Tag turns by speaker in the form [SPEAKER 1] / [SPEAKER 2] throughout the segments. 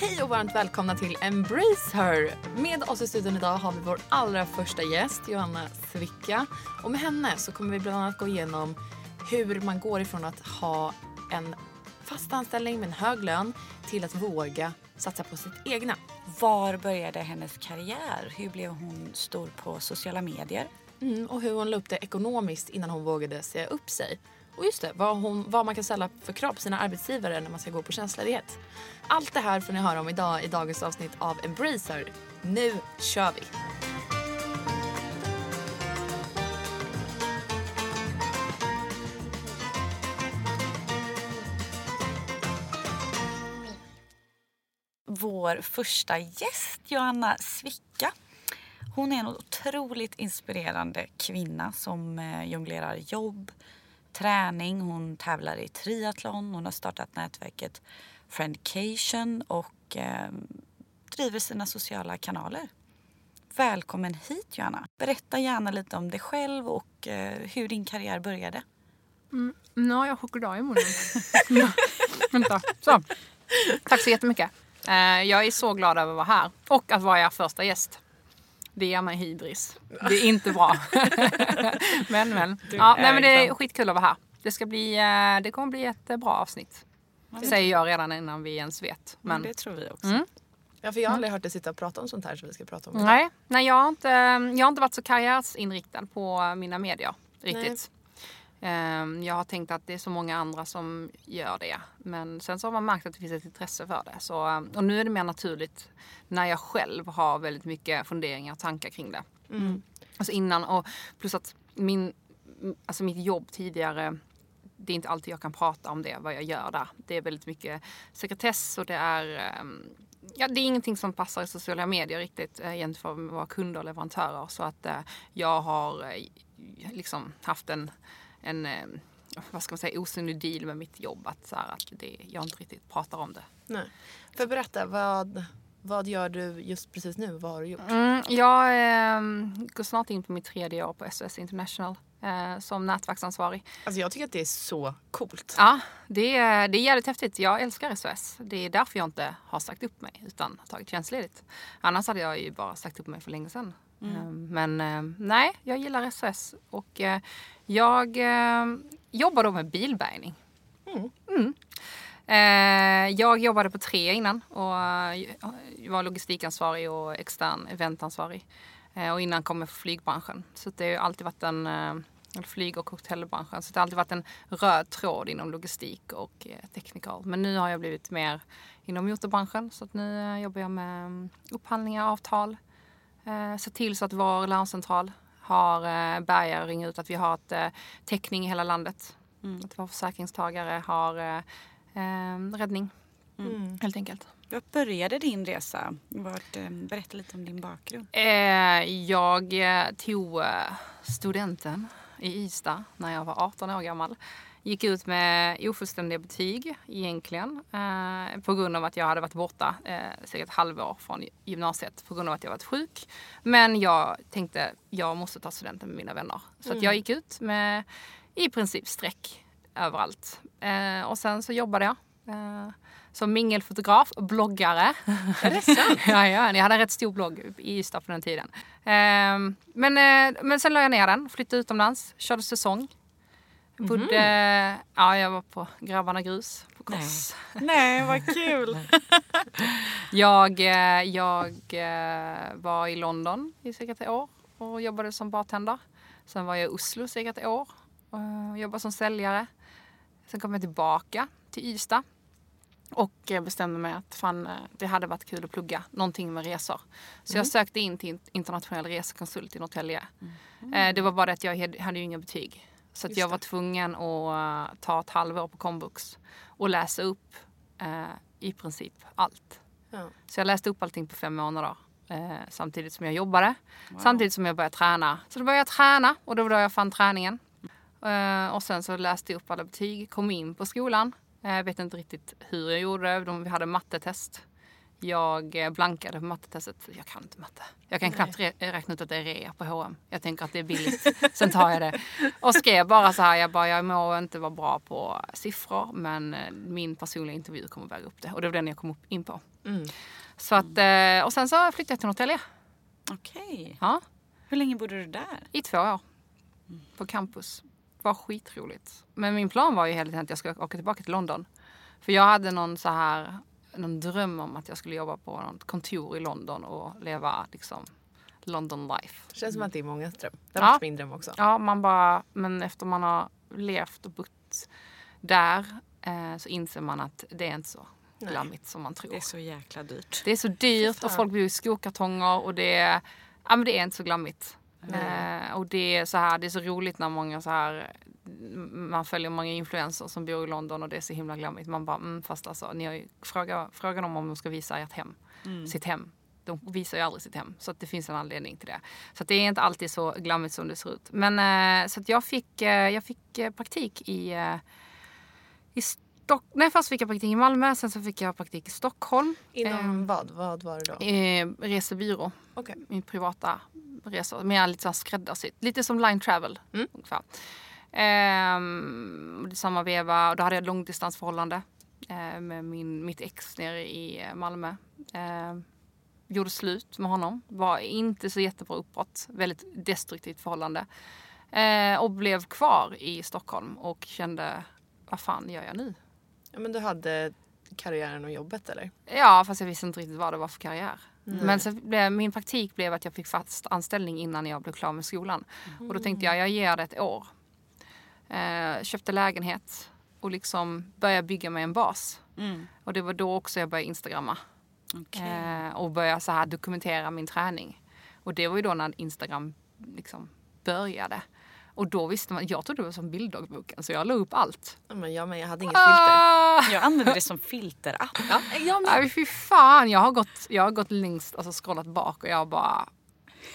[SPEAKER 1] Hej och varmt välkomna till Embrace Her. Med oss i studion idag har vi vår allra första gäst, Johanna Svicka. Och med henne så kommer vi bland annat gå igenom hur man går ifrån att ha en fast anställning med en hög lön till att våga satsa på sitt egna.
[SPEAKER 2] Var började hennes karriär? Hur blev hon stor på sociala medier?
[SPEAKER 1] Mm, och hur hon la upp det ekonomiskt innan hon vågade säga upp sig. Och just det, vad, hon, vad man kan ställa för krav på sina arbetsgivare när man ska gå på tjänstledighet. Allt det här får ni höra om idag i dagens avsnitt av Embracer. Nu kör vi!
[SPEAKER 2] Vår första gäst, Johanna Svicka. Hon är en otroligt inspirerande kvinna som eh, jonglerar jobb, träning. Hon tävlar i triathlon. Hon har startat nätverket Friendcation och eh, driver sina sociala kanaler. Välkommen hit Johanna. Berätta gärna lite om dig själv och eh, hur din karriär började.
[SPEAKER 3] Nu har jag choklad i munnen. Ja, Vänta. Så. Tack så jättemycket. Eh, Jag är så glad över att vara här och att vara er första gäst. Det ger mig hybris. Det är inte bra. men men. Ja, nej, men det är skitkul att vara här. Det, ska bli, eh, det kommer bli ett eh, bra avsnitt. Säger jag redan innan vi ens vet.
[SPEAKER 2] Men det tror vi också.
[SPEAKER 3] Mm.
[SPEAKER 1] Ja, för jag har aldrig hört dig sitta och prata om sånt här som vi ska prata om idag.
[SPEAKER 3] nej, nej jag, har inte, jag har inte varit så karriärsinriktad på mina medier riktigt. Ehm, Jag har tänkt att det är så många andra som gör det. Men sen så har man märkt att det finns ett intresse för det. Så, eh, och nu är det mer naturligt när jag själv har väldigt mycket funderingar och tankar kring det. Alltså innan och plus att min, alltså mitt jobb tidigare det är inte alltid jag kan prata om det, vad jag gör där. Det är väldigt mycket sekretess och det är ehm, Ja, det är ingenting som passar i sociala medier riktigt eh, jämfört med våra kunder och leverantörer. Så att eh, jag har eh, liksom haft en, en eh, vad ska man säga, osynlig deal med mitt jobb. Att, så här, att det, jag inte riktigt pratar om det.
[SPEAKER 1] Nej. Jag berätta, vad, vad gör du just precis nu? Vad har du gjort?
[SPEAKER 3] Mm, jag eh, går snart in på mitt tredje år på SOS International eh, som nätverksansvarig.
[SPEAKER 1] Alltså jag tycker att det är så coolt.
[SPEAKER 3] Ja, det är, det är jävligt häftigt. Jag älskar SOS. Det är därför jag inte har sagt upp mig utan tagit tjänstledigt. Annars hade jag ju bara sagt upp mig för länge sedan. Eh, Men eh, nej, jag gillar SOS och eh, jag eh, jobbar då med bilbärgning. Mm. Eh, jag jobbade på tre innan och var logistikansvarig och extern eventansvarig. Eh, och innan kom jag från flygbranschen. Så det har alltid varit en eh, flyg och hotellbranschen. Så det har alltid varit en röd tråd inom logistik och eh, technical. Men nu har jag blivit mer inom motorbranschen. Så att nu jobbar jag med mm, upphandlingar, avtal. Se till så att vår larmcentral har bärgare och ringer ut att vi har ett, täckning i hela landet. Att vår försäkringstagare har räddning. Helt enkelt.
[SPEAKER 2] Var började din resa? Vart, eh, berätta lite om din bakgrund.
[SPEAKER 3] Eh, jag eh, tog studenten i Ystad när jag var 18 år gammal. Gick ut med ofullständiga betyg egentligen eh, på grund av att jag hade varit borta eh, cirka ett halvår från gymnasiet på grund av att jag varit sjuk. Men jag tänkte jag måste ta studenten med mina vänner. Så att jag gick ut med i princip streck överallt. Eh, och sen så jobbade jag. Eh, som mingelfotograf och bloggare.
[SPEAKER 1] Är det sant?
[SPEAKER 3] ja, ja, jag hade en rätt stor blogg i Ystad på den tiden. Ehm, men, eh, men sen la jag ner den, flyttade utomlands, körde säsong. Bodde, ja jag var på Grabbarna Grus på Kors.
[SPEAKER 2] Nej, vad kul!
[SPEAKER 3] Jag, eh, jag eh, var i London i cirka ett år och jobbade som bartender. Sen var jag i Oslo i cirka ett år och jobbade som säljare. Sen kom jag tillbaka till Ystad och eh, bestämde mig att fan, eh, det hade varit kul att plugga någonting med resor. Så jag sökte in till internationell resekonsult i Norrtälje. Eh, Det var bara det att jag hade- ju inga betyg. Så att
[SPEAKER 1] Just
[SPEAKER 3] jag
[SPEAKER 1] det.
[SPEAKER 3] var tvungen att eh, ta ett halvår på komvux och läsa upp eh, i princip allt.
[SPEAKER 1] Ja.
[SPEAKER 3] Så jag läste upp allting på fem månader. Eh, samtidigt som jag jobbade. Samtidigt som jag började träna. Så då började jag träna och det var då jag fann träningen. Eh, och sen så läste jag upp alla betyg, kom in på skolan. Jag vet inte riktigt hur jag gjorde. De, vi hade mattetest. Jag eh, blankade på mattetestet. Jag kan inte matte. Jag kan knappt re- räkna ut att det är rea på H&M. Jag tänker att det är billigt. Sen tar jag det. Och skrev bara så här. Jag bara, jag må inte vara bra på siffror. Men eh, min personliga intervju kommer väga upp det. Och det var den jag kom upp in på. Så att, eh, och sen så flyttade jag till Norrtälje.
[SPEAKER 2] Okej.
[SPEAKER 3] Ja,
[SPEAKER 2] Hur länge bodde du där?
[SPEAKER 3] i två år. På campus. Var skitroligt. Men min plan var ju hela tiden att jag skulle åka tillbaka till London. För jag hade någon så här, någon dröm om att jag skulle jobba på något kontor i London och leva liksom London life.
[SPEAKER 1] Det känns som att det är många dröm. Det
[SPEAKER 3] Ja.
[SPEAKER 1] har varit min dröm också.
[SPEAKER 3] Ja, man bara, men efter man har levt och bott där eh, så inser man att det är inte så glammigt som man tror.
[SPEAKER 2] Det är så jäkla dyrt.
[SPEAKER 3] Det är så dyrt och folk bor i skokartonger och det är, ja, men det är inte så glammigt. Eh, och det är så här, det är så roligt när många så här man följer många influencers som bor i London och det är så himla glammigt. Man bara, mm, fast alltså, ni har ju fråga, fråga dem om de ska visa ert hem, sitt hem. De visar ju aldrig sitt hem. Så att det finns en anledning till det. Så det är inte alltid så glammigt som det ser ut. Men eh, så att jag fick, eh, jag fick eh, praktik i, eh, i Stock... Nej, först fick jag praktik i Malmö, sen så fick jag praktik i Stockholm.
[SPEAKER 1] Inom vad? Vad var det då?
[SPEAKER 3] Eh, resebyrå.
[SPEAKER 1] Okej.
[SPEAKER 3] Min privata resor. Mer lite så skräddarsytt. Lite som line travel. Ungefär. Ehm, och det är samma veva. Och då hade jag ett långdistansförhållande. Eh, med min, mitt ex nere i eh, Malmö. Ehm, gjorde slut med honom. Var inte så jättebra uppbrott. Väldigt destruktivt förhållande. Eh, och blev kvar i Stockholm och kände, vad fan gör jag nu?
[SPEAKER 1] Ja, men du hade karriären och jobbet eller?
[SPEAKER 3] Ja, fast jag visste inte riktigt vad det var för karriär. Men så blev, min praktik blev att jag fick fast anställning innan jag blev klar med skolan. Och då tänkte jag, jag ger det ett år. Eh, köpte lägenhet och liksom började bygga mig en bas. Och det var då också jag började instagramma. Eh, och började så här dokumentera min träning. Och det var ju då när Instagram liksom började. Och då visste man, jag trodde det var som bilddagboken så jag la upp allt.
[SPEAKER 1] Men jag med, jag hade inget filter.
[SPEAKER 3] Ah!
[SPEAKER 2] Jag använder det som filterapp.
[SPEAKER 1] Ja, jag med.
[SPEAKER 3] Nej fy fan, jag har gått, jag har gått längst, alltså scrollat bak och jag bara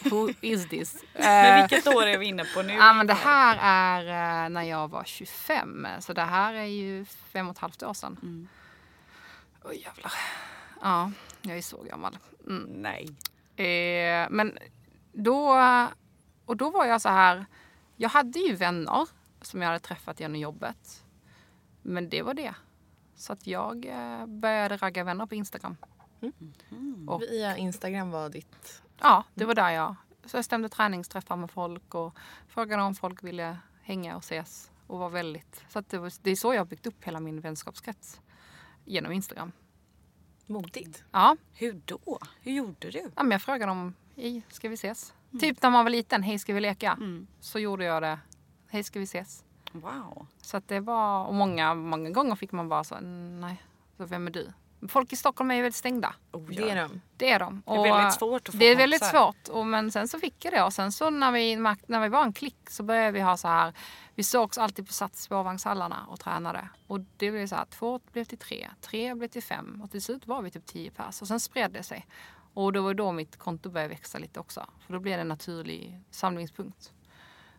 [SPEAKER 3] Who is this?
[SPEAKER 2] Men
[SPEAKER 3] Eh,
[SPEAKER 2] vilket år är vi inne på nu?
[SPEAKER 3] Ja men det här är eh, när jag var 25 så det här är ju fem och ett halvt år sedan. Oj jävlar. Ja, jag är så gammal. Mm.
[SPEAKER 2] Nej.
[SPEAKER 3] Eh, men då, och då var jag så här, jag hade ju vänner som jag hade träffat genom jobbet. Men det var det. Så att jag eh, började ragga vänner på Instagram. Och,
[SPEAKER 1] Via Instagram var ditt...
[SPEAKER 3] ja, det var där jag, så jag stämde träningsträffar med folk och frågade om folk ville hänga och ses. Och var väldigt, så att det, var, det är så jag har byggt upp hela min vänskapskrets. Genom Instagram.
[SPEAKER 1] Modigt.
[SPEAKER 3] Ja,
[SPEAKER 2] Hur då? Hur gjorde du?
[SPEAKER 3] Ja, men jag frågade om, ska vi ses? Typ när man var liten, hej ska vi leka?
[SPEAKER 2] Mm.
[SPEAKER 3] Så gjorde jag det, hej ska vi ses?
[SPEAKER 2] Wow.
[SPEAKER 3] Så att det var, och många, många gånger fick man bara så, nej, så vem är du? Folk i Stockholm är ju väldigt stängda.
[SPEAKER 2] Oh,
[SPEAKER 1] Det är de.
[SPEAKER 3] Det är de.
[SPEAKER 2] Det är väldigt svårt att få
[SPEAKER 3] Det är väldigt
[SPEAKER 2] kompisar.
[SPEAKER 3] svårt. Och, men sen så fick jag det. Och sen så när vi, när vi var en klick så började vi ha så här. Vi sågs alltid på Sats spårvagnshallarna och tränade. Och det blev så här. Två blev till tre. Tre blev till fem. Och till slut var vi typ tio pers. Och sen spred det sig. Och det var då mitt konto började växa lite också. För då blev det en naturlig samlingspunkt.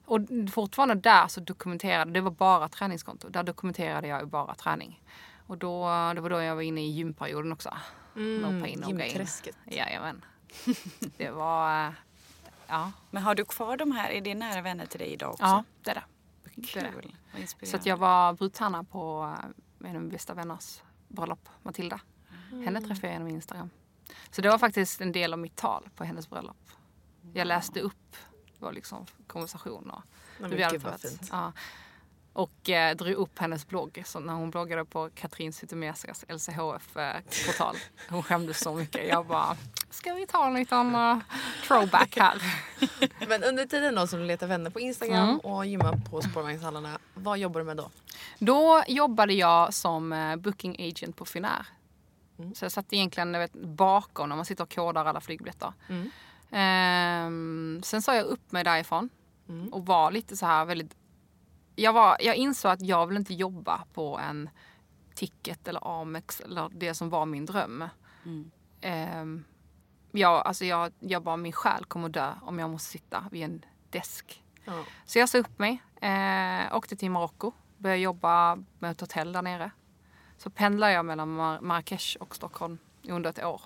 [SPEAKER 3] Och fortfarande där så dokumenterade, det var bara träningskonto. Där dokumenterade jag bara träning. Och då, det var då jag var inne i gymperioden också. Noppa in.
[SPEAKER 1] Gymträsket.
[SPEAKER 3] Jajamän. Det var... eh, Ja,
[SPEAKER 2] Men har du kvar de här? Är det nära vänner till dig idag också?
[SPEAKER 3] ja det är det. Det det.
[SPEAKER 2] Kul. Vad
[SPEAKER 3] Så att jag var brudtärna på eh, en av mina bästa vänners bröllop, Matilda. Henne träffade jag genom Instagram. Så det var faktiskt en del av mitt tal på hennes bröllop. Jag läste upp vår liksom konversation och
[SPEAKER 1] Men
[SPEAKER 3] hur vi hade
[SPEAKER 1] fint.
[SPEAKER 3] Ja. Och eh, drog upp hennes blogg så när hon bloggade på Katrin Zytomierskas LCHF-portal. Hon skämdes så mycket. Jag bara, ska vi ta en liten uh, throwback här?
[SPEAKER 1] Men under tiden då som du letar vänner på Instagram
[SPEAKER 3] Mm.
[SPEAKER 1] och gymmar på spårvagnshallarna, vad jobbar du med då?
[SPEAKER 3] Då jobbade jag som eh, booking agent på Finnair. Så jag satt egentligen vet, bakom när man sitter och kodar alla flygbiljetter. Ehm, sen sa jag upp mig därifrån och var lite så här väldigt... Jag, var, jag insåg att jag vill inte jobba på en Ticket eller Amex eller det som var min dröm. Ehm, jag, alltså jag, jag bara, min själ kommer dö om jag måste sitta vid en desk. Så jag sa upp mig, eh, åkte till Marocko, började jobba med ett hotell där nere. Så pendlade jag mellan Mar- Marrakesh och Stockholm under ett år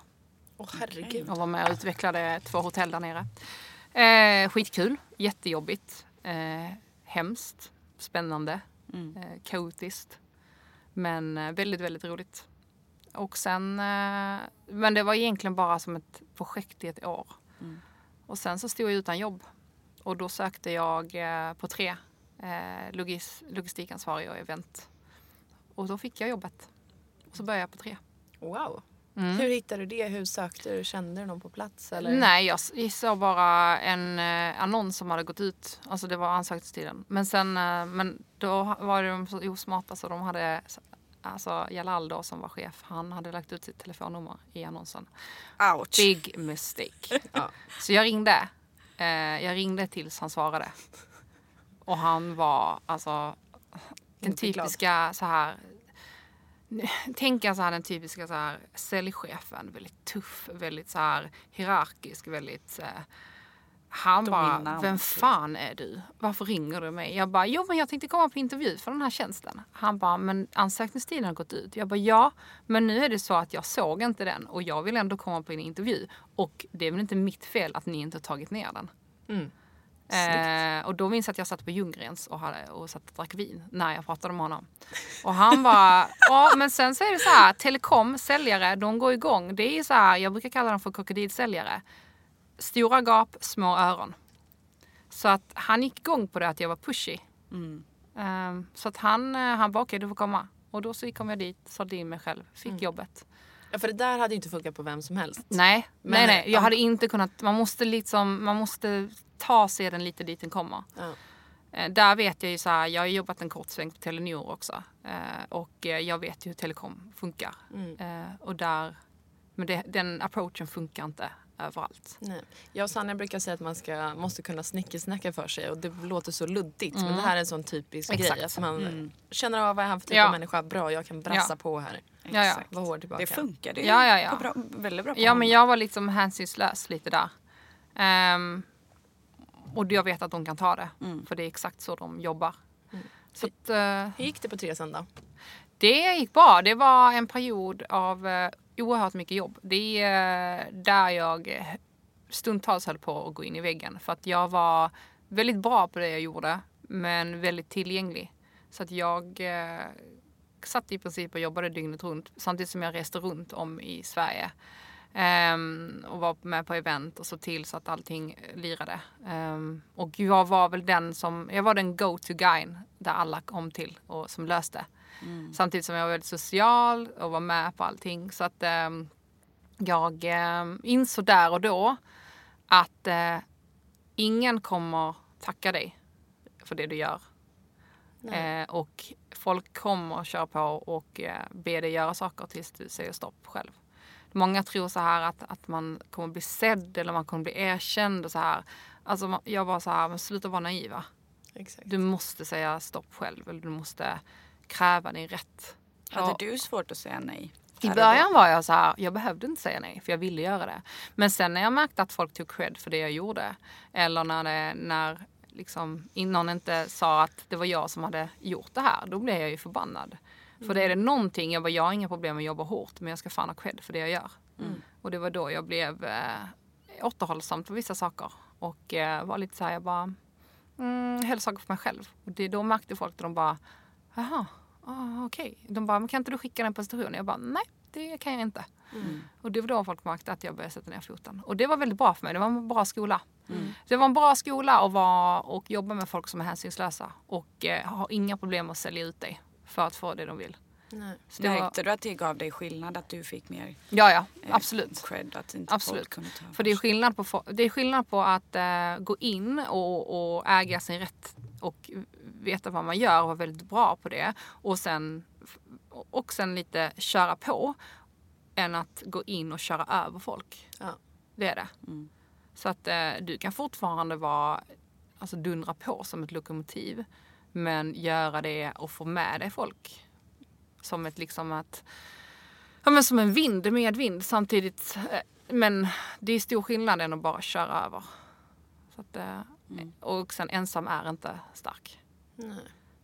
[SPEAKER 1] Åh herregud.
[SPEAKER 3] och var med och utvecklade två hotell där nere. Eh, skitkul, jättejobbigt, eh, hemskt, spännande, eh, kaotiskt. Men eh, väldigt, väldigt roligt. Och sen, eh, men det var egentligen bara som ett projekt i ett år. Och sen så stod jag utan jobb. Och då sökte jag eh, på tre, eh, logis, logistikansvarig och event. Och då fick jag jobbet. Och så började jag på tre.
[SPEAKER 1] Wow. Hur hittade du det? Hur sökte du? Kände du någon på plats? Eller?
[SPEAKER 3] Nej, jag såg bara en eh, annons som hade gått ut. Alltså det var ansökningstiden. Men sen, eh, men då var de så osmarta så de hade, alltså Jalal då som var chef, han hade lagt ut sitt telefonnummer i annonsen.
[SPEAKER 2] Ouch.
[SPEAKER 3] Big mistake.
[SPEAKER 1] Ja.
[SPEAKER 3] Så jag ringde. Eh, jag ringde tills han svarade. Och han var alltså den
[SPEAKER 1] Inte glad.
[SPEAKER 3] typiska så här Tänk så här den typiska så här säljchefen, väldigt tuff, väldigt så här hierarkisk, väldigt eh, han bara, vem fan är du? Varför ringer du mig? Jag bara, jo men jag tänkte komma på intervju för den här tjänsten. Han bara, men ansökningstiden har gått ut. Jag bara, ja, men nu är det så att jag såg inte den och jag vill ändå komma på en intervju. Och det är väl inte mitt fel att ni inte har tagit ner den.
[SPEAKER 1] Mm.
[SPEAKER 3] Eh, och då minns jag att jag satt på Ljunggrens och, hade, och satt och drack vin när jag pratade med honom. Och han bara, ja men sen så är det så här, telekom, säljare, de går igång. Det är så här, jag brukar kalla dem för krokodilsäljare. Stora gap, små öron. Så att han gick igång på det att jag var pushy. Eh, så att han, eh, han bara, okej du får komma. Och då så kom jag dit, sålde in mig själv, fick jobbet.
[SPEAKER 1] Ja, för det där hade ju inte funkat på vem som helst.
[SPEAKER 3] Nej,
[SPEAKER 1] Men-
[SPEAKER 3] nej, nej. Jag
[SPEAKER 1] ja.
[SPEAKER 3] hade inte kunnat, man måste liksom, man måste ta sig den lite dit den kommer.
[SPEAKER 1] Ja.
[SPEAKER 3] Eh, Där vet jag ju så här, jag har jobbat en kort sväng på Telenor också. Eh, och eh, jag vet ju hur telekom funkar.
[SPEAKER 1] Mm.
[SPEAKER 3] Och där, men det, den approachen funkar inte överallt.
[SPEAKER 1] Nej. Jag och Sanna brukar säga att man ska, måste kunna snickesnacka för sig och det låter så luddigt men det här är en sån typisk
[SPEAKER 3] Exakt.
[SPEAKER 1] grej. Att man känner av vad är han för typ
[SPEAKER 3] Ja.
[SPEAKER 1] av människa, bra jag kan brassa
[SPEAKER 3] Ja.
[SPEAKER 1] på här.
[SPEAKER 3] Ja, ja.
[SPEAKER 1] Var hård tillbaka.
[SPEAKER 2] Det funkade ju
[SPEAKER 3] Ja, ja, ja.
[SPEAKER 2] På bra, väldigt bra på
[SPEAKER 3] Ja,
[SPEAKER 2] honom.
[SPEAKER 3] men jag var liksom hänsynslös lite där. Ehm, och jag vet att de kan ta det. För det är exakt så de jobbar. Så att, eh,
[SPEAKER 1] Hur gick det på tre sen då?
[SPEAKER 3] Det gick bra. Det var en period av eh, oerhört mycket jobb. Det är eh, där jag stundtals höll på att gå in i väggen. För att jag var väldigt bra på det jag gjorde, men väldigt tillgänglig. Så att jag satt i princip och jobbade dygnet runt samtidigt som jag reste runt om i Sverige. Ehm, och var med på event och såg till så att allting lirade. Ehm, och jag var väl den som, jag var den go-to guyn där alla kom till och som löste. Samtidigt som jag var väldigt social och var med på allting. Så att ehm, jag insåg där och då att eh, ingen kommer tacka dig för det du gör. Eh, och folk kommer köra på och eh, be dig göra saker tills du säger stopp själv. Många tror så här att, att man kommer bli sedd eller man kommer bli erkänd och så här. Alltså jag var så här, men sluta vara naiva.
[SPEAKER 1] Exakt.
[SPEAKER 3] Du måste säga stopp själv eller du måste kräva din rätt.
[SPEAKER 2] Hade du svårt att säga nej?
[SPEAKER 3] I början var jag så här, jag behövde inte säga nej för jag ville göra det. Men sen när jag märkte att folk tog cred för det jag gjorde eller när, det, när liksom, någon inte sa att det var jag som hade gjort det här, då blev jag ju förbannad. För det är det någonting, jag bara, jag har inga problem med att jobba hårt men jag ska fan ha cred för det jag gör. Och det var då jag blev eh, återhållsam på vissa saker. Och eh, var lite så här, jag bara mm, höll saker för mig själv. Och det, då märkte folk att de bara, jaha, ah, okej. De bara, men kan inte du skicka den presentationen? Jag bara, nej det kan jag inte. Och det var då folk märkte att jag började sätta ner foten. Och det var väldigt bra för mig. Det var en bra skola. Det var en bra skola att vara och jobba med folk som är hänsynslösa och eh, har inga problem att sälja ut dig för att få det de vill.
[SPEAKER 1] Nej.
[SPEAKER 3] Så det var,
[SPEAKER 2] Märkte du att det gav dig skillnad? Att du fick mer
[SPEAKER 3] ja, ja,
[SPEAKER 2] eh,
[SPEAKER 3] absolut.
[SPEAKER 2] cred? Att inte
[SPEAKER 3] Absolut.
[SPEAKER 2] folk kunde ta
[SPEAKER 3] För det är skillnad på, det är skillnad på att eh, gå in och, och äga sin rätt och veta vad man gör och vara väldigt bra på det. Och sen, och sen lite köra på. Än att gå in och köra över folk.
[SPEAKER 1] Ja.
[SPEAKER 3] Det är det. Så att eh, du kan fortfarande vara, alltså dundra på som ett lokomotiv. Men göra det och få med dig folk. Som ett liksom att, ja men som en vind, med vind samtidigt. Eh, men det är stor skillnad än att bara köra över. Så att, eh, Och sen ensam är inte stark.
[SPEAKER 1] Nej.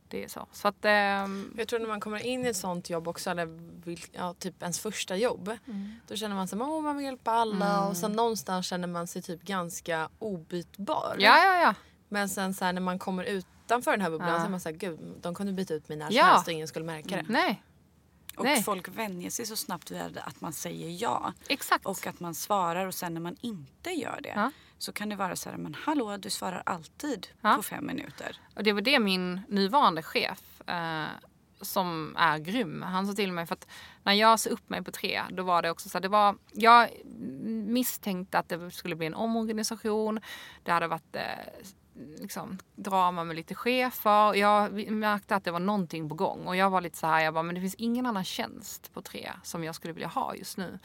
[SPEAKER 3] Det är så. Så att, ehm,
[SPEAKER 1] Jag tror när man kommer in i ett sånt jobb också, eller ja, typ ens första jobb. Då känner man sig att man vill hjälpa alla och sen någonstans känner man sig typ ganska obytbar.
[SPEAKER 3] ja, ja, ja.
[SPEAKER 1] Men sen så här, när man kommer utanför den här bubblan
[SPEAKER 3] Ja.
[SPEAKER 1] så är man såhär, gud de kunde byta ut mig när som
[SPEAKER 3] Ja.
[SPEAKER 1] helst och ingen skulle märka det.
[SPEAKER 3] Nej,
[SPEAKER 2] Och
[SPEAKER 3] Nej.
[SPEAKER 2] folk vänjer sig så snabbt vid att man säger ja.
[SPEAKER 3] exakt.
[SPEAKER 2] Och att man svarar och sen när man inte gör det
[SPEAKER 3] Ja.
[SPEAKER 2] så kan det vara så här, men hallå du svarar alltid
[SPEAKER 3] Ja.
[SPEAKER 2] på fem minuter.
[SPEAKER 3] Och det var det min nuvarande chef, eh, som är grym, han sa till mig för att när jag sa upp mig på tre, då var det också så här, det var, jag misstänkte att det skulle bli en omorganisation. Det hade varit eh, liksom, drama med lite chefer. Jag märkte att det var någonting på gång och jag var lite så här, jag bara, men det finns ingen annan tjänst på tre som jag skulle vilja ha just nu.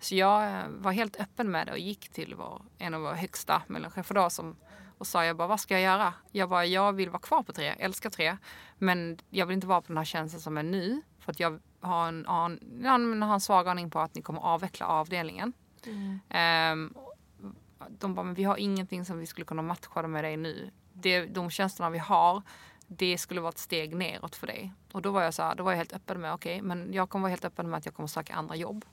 [SPEAKER 3] Så jag eh, var helt öppen med det och gick till vår, en av våra högsta mellanchefer då som och sa jag bara, vad ska jag göra? Jag bara, jag vill vara kvar på tre, älskar tre. Men jag vill inte vara på den här tjänsten som är nu. För att jag har en, an, ja, men har en svag aning på att ni kommer avveckla avdelningen. Ehm, de bara, men vi har ingenting som vi skulle kunna matcha med dig nu. Det, de tjänsterna vi har, det skulle vara ett steg neråt för dig. Och då var jag så här, då var jag helt öppen med, okej, men jag kommer vara helt öppen med att jag kommer söka andra jobb.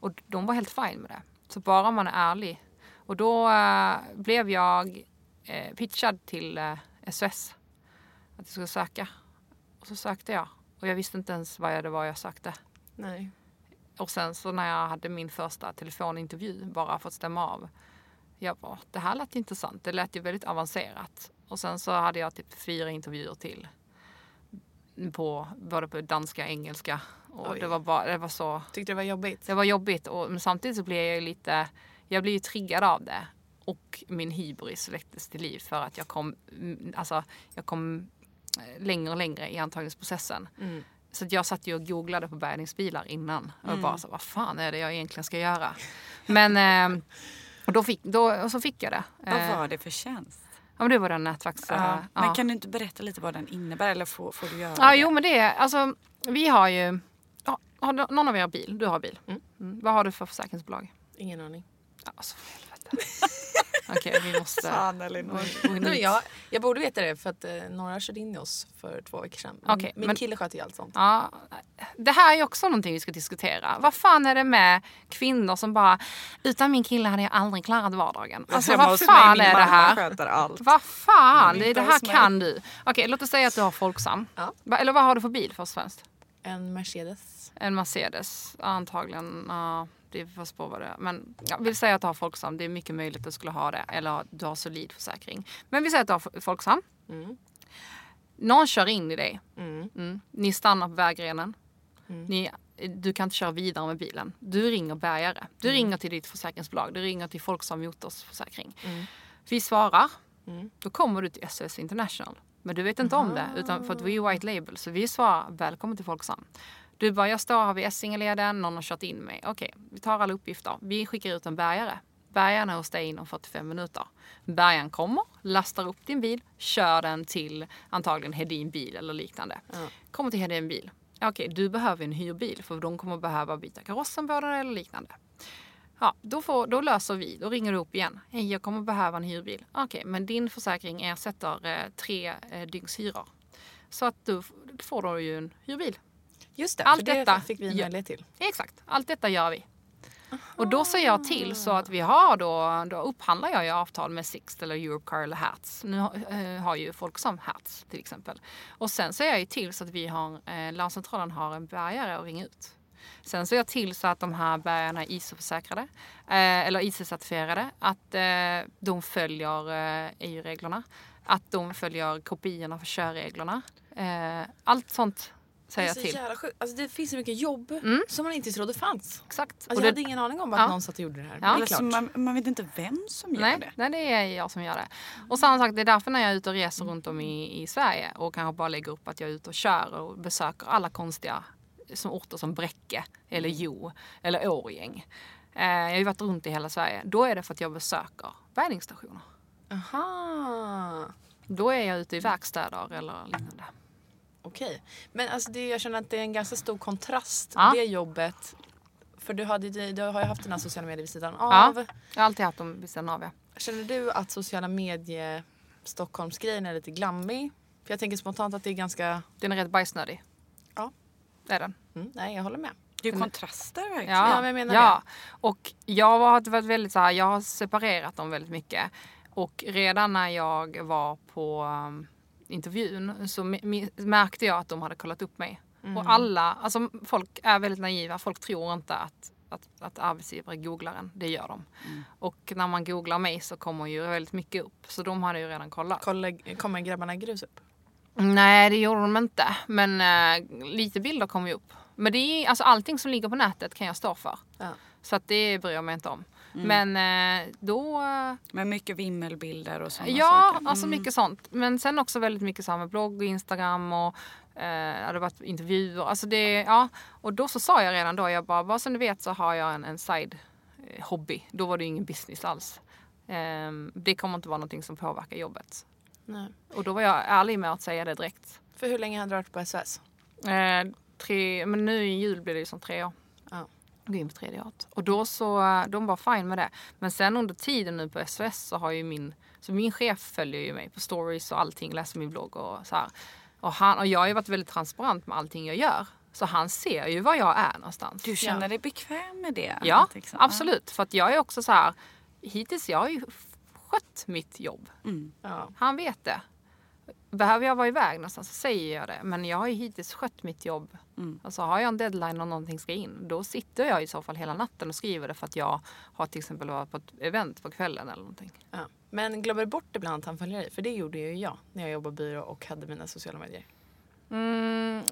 [SPEAKER 3] Och de var helt fine med det. Så bara man är ärlig. Och då eh, blev jag eh, pitchad till eh, SOS. Att jag skulle söka. Och så sökte jag. Och jag visste inte ens vad det var jag sökte.
[SPEAKER 1] Nej.
[SPEAKER 3] Och sen så när jag hade min första telefonintervju, bara för att stämma av. Jag bara, det här lät intressant. Det lät ju väldigt avancerat. Och sen så hade jag typ fyra intervjuer till. På, både på danska och engelska. Och
[SPEAKER 1] Oj.
[SPEAKER 3] det var, bara, det var så
[SPEAKER 1] Tyckte det var jobbigt?
[SPEAKER 3] det var jobbigt och, men samtidigt så blev jag ju lite, jag blev ju triggad av det. Och min hybris väcktes till liv för att jag kom, mm, alltså, jag kom eh, längre och längre i antagningsprocessen. Så att jag satt ju och googlade på bärgningsbilar innan. Och bara så, vad fan är det jag egentligen ska göra? Men eh, och då fick, då, och så fick jag det.
[SPEAKER 2] Vad
[SPEAKER 3] Eh,
[SPEAKER 2] var det för tjänst?
[SPEAKER 3] Ja, men det var den nätverks...
[SPEAKER 2] Ja.
[SPEAKER 3] eh,
[SPEAKER 2] Men
[SPEAKER 3] ja.
[SPEAKER 2] kan du inte berätta lite vad den innebär eller får, får du göra
[SPEAKER 3] Ja,
[SPEAKER 2] det?
[SPEAKER 3] jo men det är, alltså vi har ju, ja, har någon av er bil? Du har bil? Mm. Vad har du för försäkringsbolag?
[SPEAKER 1] Ingen aning.
[SPEAKER 3] Ja, Alltså för helvete. Okej, vi måste...
[SPEAKER 2] Fan, Elinor.
[SPEAKER 1] Nej, jag, jag borde veta det för att eh, några körde in i oss för två veckor sedan. Men
[SPEAKER 3] Okej,
[SPEAKER 1] Min
[SPEAKER 3] men-
[SPEAKER 1] kille sköter ju allt sånt.
[SPEAKER 3] Ja, det här är också någonting vi ska diskutera. Vad fan är det med kvinnor som bara utan min kille hade jag aldrig klarat vardagen. Alltså
[SPEAKER 2] Hemma
[SPEAKER 3] vad
[SPEAKER 2] mig,
[SPEAKER 3] fan är det här?
[SPEAKER 2] allt.
[SPEAKER 3] Vad fan, det, det här kan du. Okej, låt oss säga att du har Folksam.
[SPEAKER 1] Ja.
[SPEAKER 3] Eller vad har du för bil först och främst?
[SPEAKER 1] En Mercedes.
[SPEAKER 3] En Mercedes, antagligen. Ja, det får spå vad det är. Men ja, vi säger att du har Folksam. Det är mycket möjligt att du skulle ha det. Eller du har solid försäkring. Men vi säger att du har Folksam. Någon kör in i dig. Mm. Ni stannar på vägrenen. Ni, du kan inte köra vidare med bilen. Du ringer bärgare. Du ringer till ditt försäkringsbolag. Du ringer till Folksam Motors försäkring. Vi svarar. Då kommer du till SOS International. Men du vet inte om det. Utan för att vi är white label. Så vi svarar välkommen till Folksam. Du bara, jag står här vid Essingeleden. Någon har kört in mig. Okej, vi tar alla uppgifter. Vi skickar ut en bärgare. Bärgaren är hos dig inom 45 minuter. Bärgaren kommer, lastar upp din bil, kör den till antagligen Hedin bil eller liknande. Kommer till Hedin bil. Okej, du behöver en hyrbil för de kommer behöva byta karossen på den eller liknande. Ja, då, får, då löser vi. Då ringer du upp igen. Hej, jag kommer behöva en hyrbil. Okej, men din försäkring ersätter eh, tre eh, dygns hyror. Så att du får du ju en hyrbil.
[SPEAKER 1] Just det,
[SPEAKER 3] Allt
[SPEAKER 1] för det
[SPEAKER 3] detta
[SPEAKER 1] fick vi en möjlighet till.
[SPEAKER 3] Exakt, allt detta gör vi. Och då ser jag till så att vi har då, då upphandlar jag ju avtal med Sixt eller Europcar eller Hats. Nu har- eh, har ju folk som Hats till exempel. Och sen ser jag ju till så att vi har, eh, Larmcentralen har en bärgare att ringa ut. Sen ser jag till så att de här bärgarna är ISO-försäkrade eh, eller ISO-certifierade. Att eh, de följer eh, EU-reglerna. Att de följer kopiorna för körreglerna. Eh, allt sånt säger
[SPEAKER 1] är
[SPEAKER 3] jag till.
[SPEAKER 1] jävla sjukt. Alltså, det finns så mycket jobb
[SPEAKER 3] Mm.
[SPEAKER 1] som man inte trodde fanns.
[SPEAKER 3] Exakt.
[SPEAKER 1] Alltså,
[SPEAKER 3] Och
[SPEAKER 1] jag
[SPEAKER 3] det-
[SPEAKER 1] hade ingen aning om att
[SPEAKER 3] Ja.
[SPEAKER 1] någon satt och gjorde det här.
[SPEAKER 3] Ja.
[SPEAKER 1] Men det är
[SPEAKER 2] Eller
[SPEAKER 1] klart.
[SPEAKER 2] så man, man vet inte vem som gör
[SPEAKER 3] Nej,
[SPEAKER 2] det.
[SPEAKER 3] nej, det är jag som gör det. Och samma sak, det är därför när jag är ute och reser runt om i, i Sverige och kanske bara lägger upp att jag är ute och kör och besöker alla konstiga som orter som Bräcke eller Jo eller Årjäng. Eh, jag har ju varit runt i hela Sverige. Då är det för att jag besöker bärgningsstationer.
[SPEAKER 1] Aha.
[SPEAKER 3] Då är jag ute i verkstäder eller liknande.
[SPEAKER 1] Okej. Men alltså det, jag känner att det är en ganska stor kontrast
[SPEAKER 3] Ja.
[SPEAKER 1] det jobbet. För du, hade, du har ju haft dina sociala medier vid sidan
[SPEAKER 3] Ja.
[SPEAKER 1] av.
[SPEAKER 3] Jag har alltid haft dem vid sidan av. Ja.
[SPEAKER 1] Känner du att sociala medier Stockholmsgrejen är lite glammig? För jag tänker spontant att det är ganska...
[SPEAKER 3] Den är rätt bajsnödig.
[SPEAKER 1] Ja.
[SPEAKER 3] Det är den.
[SPEAKER 1] Mm, nej, jag håller med.
[SPEAKER 2] Det är ju kontraster verkligen.
[SPEAKER 3] Ja,
[SPEAKER 1] men jag menar
[SPEAKER 3] ja. Och jag har varit väldigt så här, jag har separerat dem väldigt mycket. Och redan när jag var på um, intervjun så märkte jag att de hade kollat upp mig. Och alla, alltså folk är väldigt naiva. Folk tror inte att, att, att arbetsgivare googlar en. Det gör de. Och när man googlar mig så kommer ju väldigt mycket upp. Så de hade ju redan kollat.
[SPEAKER 1] Kolla, kommer grabbarna grus upp?
[SPEAKER 3] Nej, det gjorde de inte. Men eh, lite bilder kom ju upp. Men det är, alltså, allting som ligger på nätet kan jag stå för.
[SPEAKER 1] Ja.
[SPEAKER 3] Så att det bryr jag mig inte om. Men eh, då... eh,
[SPEAKER 2] Med mycket vimmelbilder och sådana
[SPEAKER 3] Ja,
[SPEAKER 2] saker.
[SPEAKER 3] alltså mycket sånt. Men sen också väldigt mycket så här med blogg och Instagram och eh, det hade varit intervjuer. Alltså det, ja. Och då så sa jag redan då, jag bara, bara som du vet så har jag en, en side eh, hobby. Då var det ingen business alls. Ehm, det kommer inte vara någonting som påverkar jobbet.
[SPEAKER 1] Nej.
[SPEAKER 3] Och då var jag ärlig med att säga det direkt.
[SPEAKER 1] För hur länge hade du varit på SOS?
[SPEAKER 3] Eh, tre, men nu i jul blir det ju som tre år.
[SPEAKER 1] Ja.
[SPEAKER 3] Gå in på tredje året. Och då så, de var fine med det. Men sen under tiden nu på SOS så har ju min, så min chef följer ju mig på stories och allting, läser min blogg och så här. Och, han, och jag har ju varit väldigt transparent med allting jag gör. Så han ser ju var jag är någonstans.
[SPEAKER 2] Du känner dig bekväm med det?
[SPEAKER 3] Ja,
[SPEAKER 2] Liksom.
[SPEAKER 3] absolut. För att jag är också så här, hittills jag har ju skött mitt jobb.
[SPEAKER 1] Ja.
[SPEAKER 3] Han vet det. Behöver jag vara iväg någonstans så säger jag det. Men jag har ju hittills skött mitt jobb. Alltså har jag en deadline och någonting ska in. Då sitter jag i så fall hela natten och skriver det för att jag har till exempel varit på ett event på kvällen eller någonting.
[SPEAKER 1] Ja. Men glömmer du bort ibland att han följer dig? För det gjorde ju jag när jag jobbade byrå och hade mina sociala medier.
[SPEAKER 3] Mm,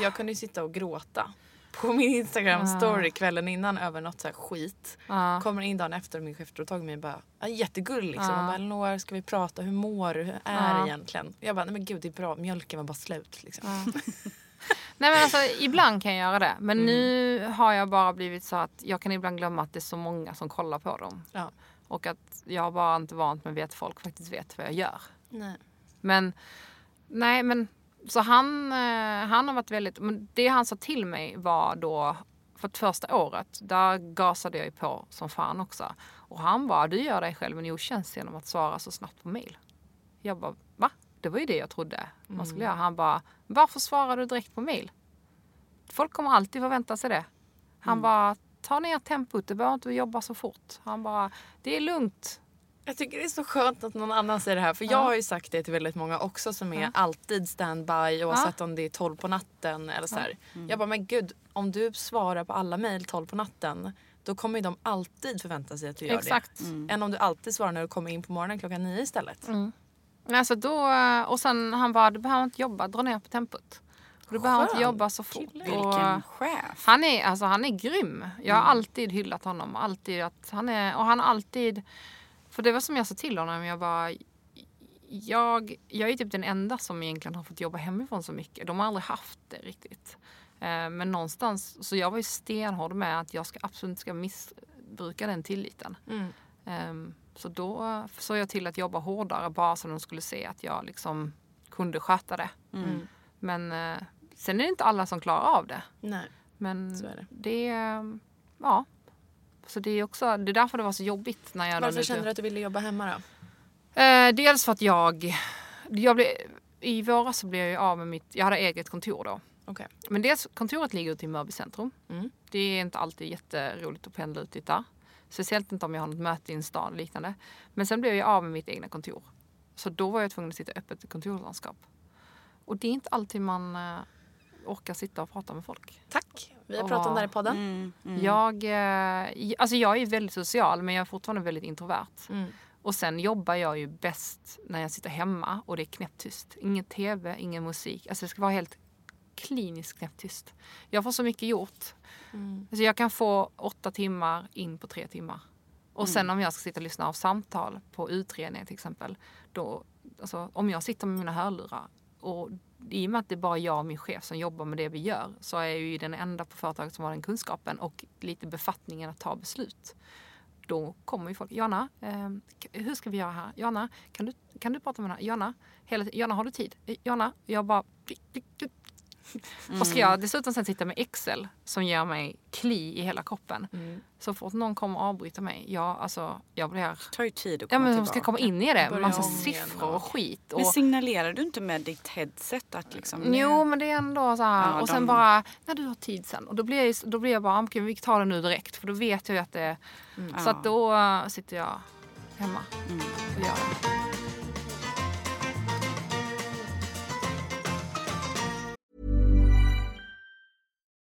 [SPEAKER 1] jag kunde ju sitta och gråta på min Instagram story kvällen innan över något så skit. Kommer in dagen efter och min chef tog tag i mig och bara jättegullig liksom. Och bara Elinor ska vi prata, hur mår du, hur är det egentligen? Jag bara nej men gud det är bra, mjölken var bara slut liksom.
[SPEAKER 3] Nej men alltså ibland kan jag göra det. Men nu har jag bara blivit så att jag kan ibland glömma att det är så många som kollar på dem.
[SPEAKER 1] Ja.
[SPEAKER 3] Och att jag bara inte vant mig vid att folk faktiskt vet vad jag gör.
[SPEAKER 1] Nej.
[SPEAKER 3] Men nej, men så han, eh, han har varit väldigt, men det han sa till mig var då för första året, där gasade jag ju på som fan också. Och han bara, du gör dig själv en otjänst genom att svara så snabbt på mail. Jag bara, va? Det var ju det jag trodde man skulle göra. Han bara, varför svarar du direkt på mail? Folk kommer alltid förvänta sig det. Han bara, ta ner tempot, du behöver inte jobba så fort. Han bara, det är lugnt.
[SPEAKER 1] Jag tycker det är så skönt att någon annan säger det här för jag har ju sagt det till väldigt många också som är alltid standby oavsett om det är 12 på natten eller så här. Jag bara men gud om du svarar på alla mejl 12 på natten då kommer ju de alltid förvänta sig att du gör
[SPEAKER 3] Exakt.
[SPEAKER 1] det. Än om du alltid svarar när du kommer in på morgonen klockan nio istället.
[SPEAKER 3] Alltså då, och sen han bara, du behöver inte jobba, dra ner på tempot. Du behöver inte
[SPEAKER 1] Skön
[SPEAKER 3] jobba så fort.
[SPEAKER 1] kille.
[SPEAKER 2] Vilken chef.
[SPEAKER 3] han, är, alltså, han är grym. Jag har alltid hyllat honom. Alltid att han är, och han har alltid... För det var som jag sa till honom. Jag bara... Jag, jag är typ den enda som egentligen har fått jobba hemifrån så mycket. De har aldrig haft det riktigt. Eh, Men någonstans, så jag var ju stenhård med att jag ska absolut inte ska missbruka den tilliten. Ehm, Så då såg jag till att jobba hårdare bara så de skulle se att jag liksom kunde sköta det. Men eh, sen är det inte alla som klarar av det.
[SPEAKER 1] Nej.
[SPEAKER 3] Men
[SPEAKER 1] Så är det.
[SPEAKER 3] det är, ja. Så det är också, det är därför det var så jobbigt när jag...
[SPEAKER 1] Varför kände du att du ville jobba hemma då?
[SPEAKER 3] Eh, dels för att jag, jag blev, i våras så blev jag av med mitt, jag hade eget kontor då.
[SPEAKER 1] Okej.
[SPEAKER 3] Men dels kontoret ligger ute i Mörby centrum.
[SPEAKER 1] Mm.
[SPEAKER 3] Det är inte alltid jätteroligt att pendla ut dit där. Speciellt inte om jag har något möte i en stad och liknande. Men sen blev jag av med mitt egna kontor. Så då var jag tvungen att sitta öppet i kontorslandskap. Och det är inte alltid man eh, orkar sitta och prata med folk.
[SPEAKER 1] Tack. Vi har pratat om det här i podden.
[SPEAKER 2] Mm.
[SPEAKER 3] Jag, eh, alltså jag är väldigt social men jag är fortfarande väldigt introvert.
[SPEAKER 1] Mm.
[SPEAKER 3] Och sen jobbar jag ju bäst när jag sitter hemma och det är knäpptyst. Ingen tv, ingen musik. Alltså det ska vara helt kliniskt knäpptyst. Jag får så mycket gjort. Alltså jag kan få åtta timmar in på tre timmar. Och sen om jag ska sitta och lyssna av samtal på utredningar till exempel. Då, alltså, om jag sitter med mina hörlurar och i och med att det är bara jag och min chef som jobbar med det vi gör så är jag ju den enda på företaget som har den kunskapen och lite befattningen att ta beslut. Då kommer ju folk. Jana, eh, hur ska vi göra här? Jana, kan du, kan du prata med henne? Jana, hela, Jana har du tid? Jana, jag bara... Och ska jag dessutom sen sitta med Excel som ger mig kli i hela kroppen. Så fort någon kommer och avbryter mig, jag, alltså, jag blir...
[SPEAKER 2] Det tar ju tid att
[SPEAKER 3] Ja
[SPEAKER 2] komma
[SPEAKER 3] men de
[SPEAKER 2] tillbaka.
[SPEAKER 3] ska komma in i det. Massa siffror och- skit. Och,
[SPEAKER 2] Men signalerar du inte med ditt headset att liksom... nu-
[SPEAKER 3] Jo men det är ändå så här.
[SPEAKER 2] Ja,
[SPEAKER 3] och sen
[SPEAKER 2] de-
[SPEAKER 3] bara, när du har tid sen. Och då blir jag, då blir jag bara, okej vi tar det nu direkt. För då vet jag ju att det Så att då äh, sitter jag hemma och gör det.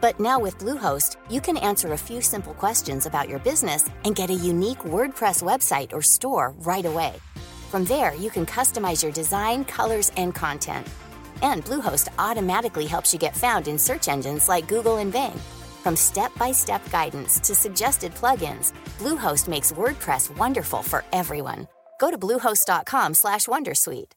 [SPEAKER 4] but now with Bluehost, you can answer a few simple questions about your business and get a unique WordPress website or store right away. From there, you can customize your design, colors, and content. And Bluehost automatically helps you get found in search engines like Google and Bing. From step-by-step guidance to suggested plugins, Bluehost makes WordPress wonderful for everyone. Go to bluehost.com/wondersuite.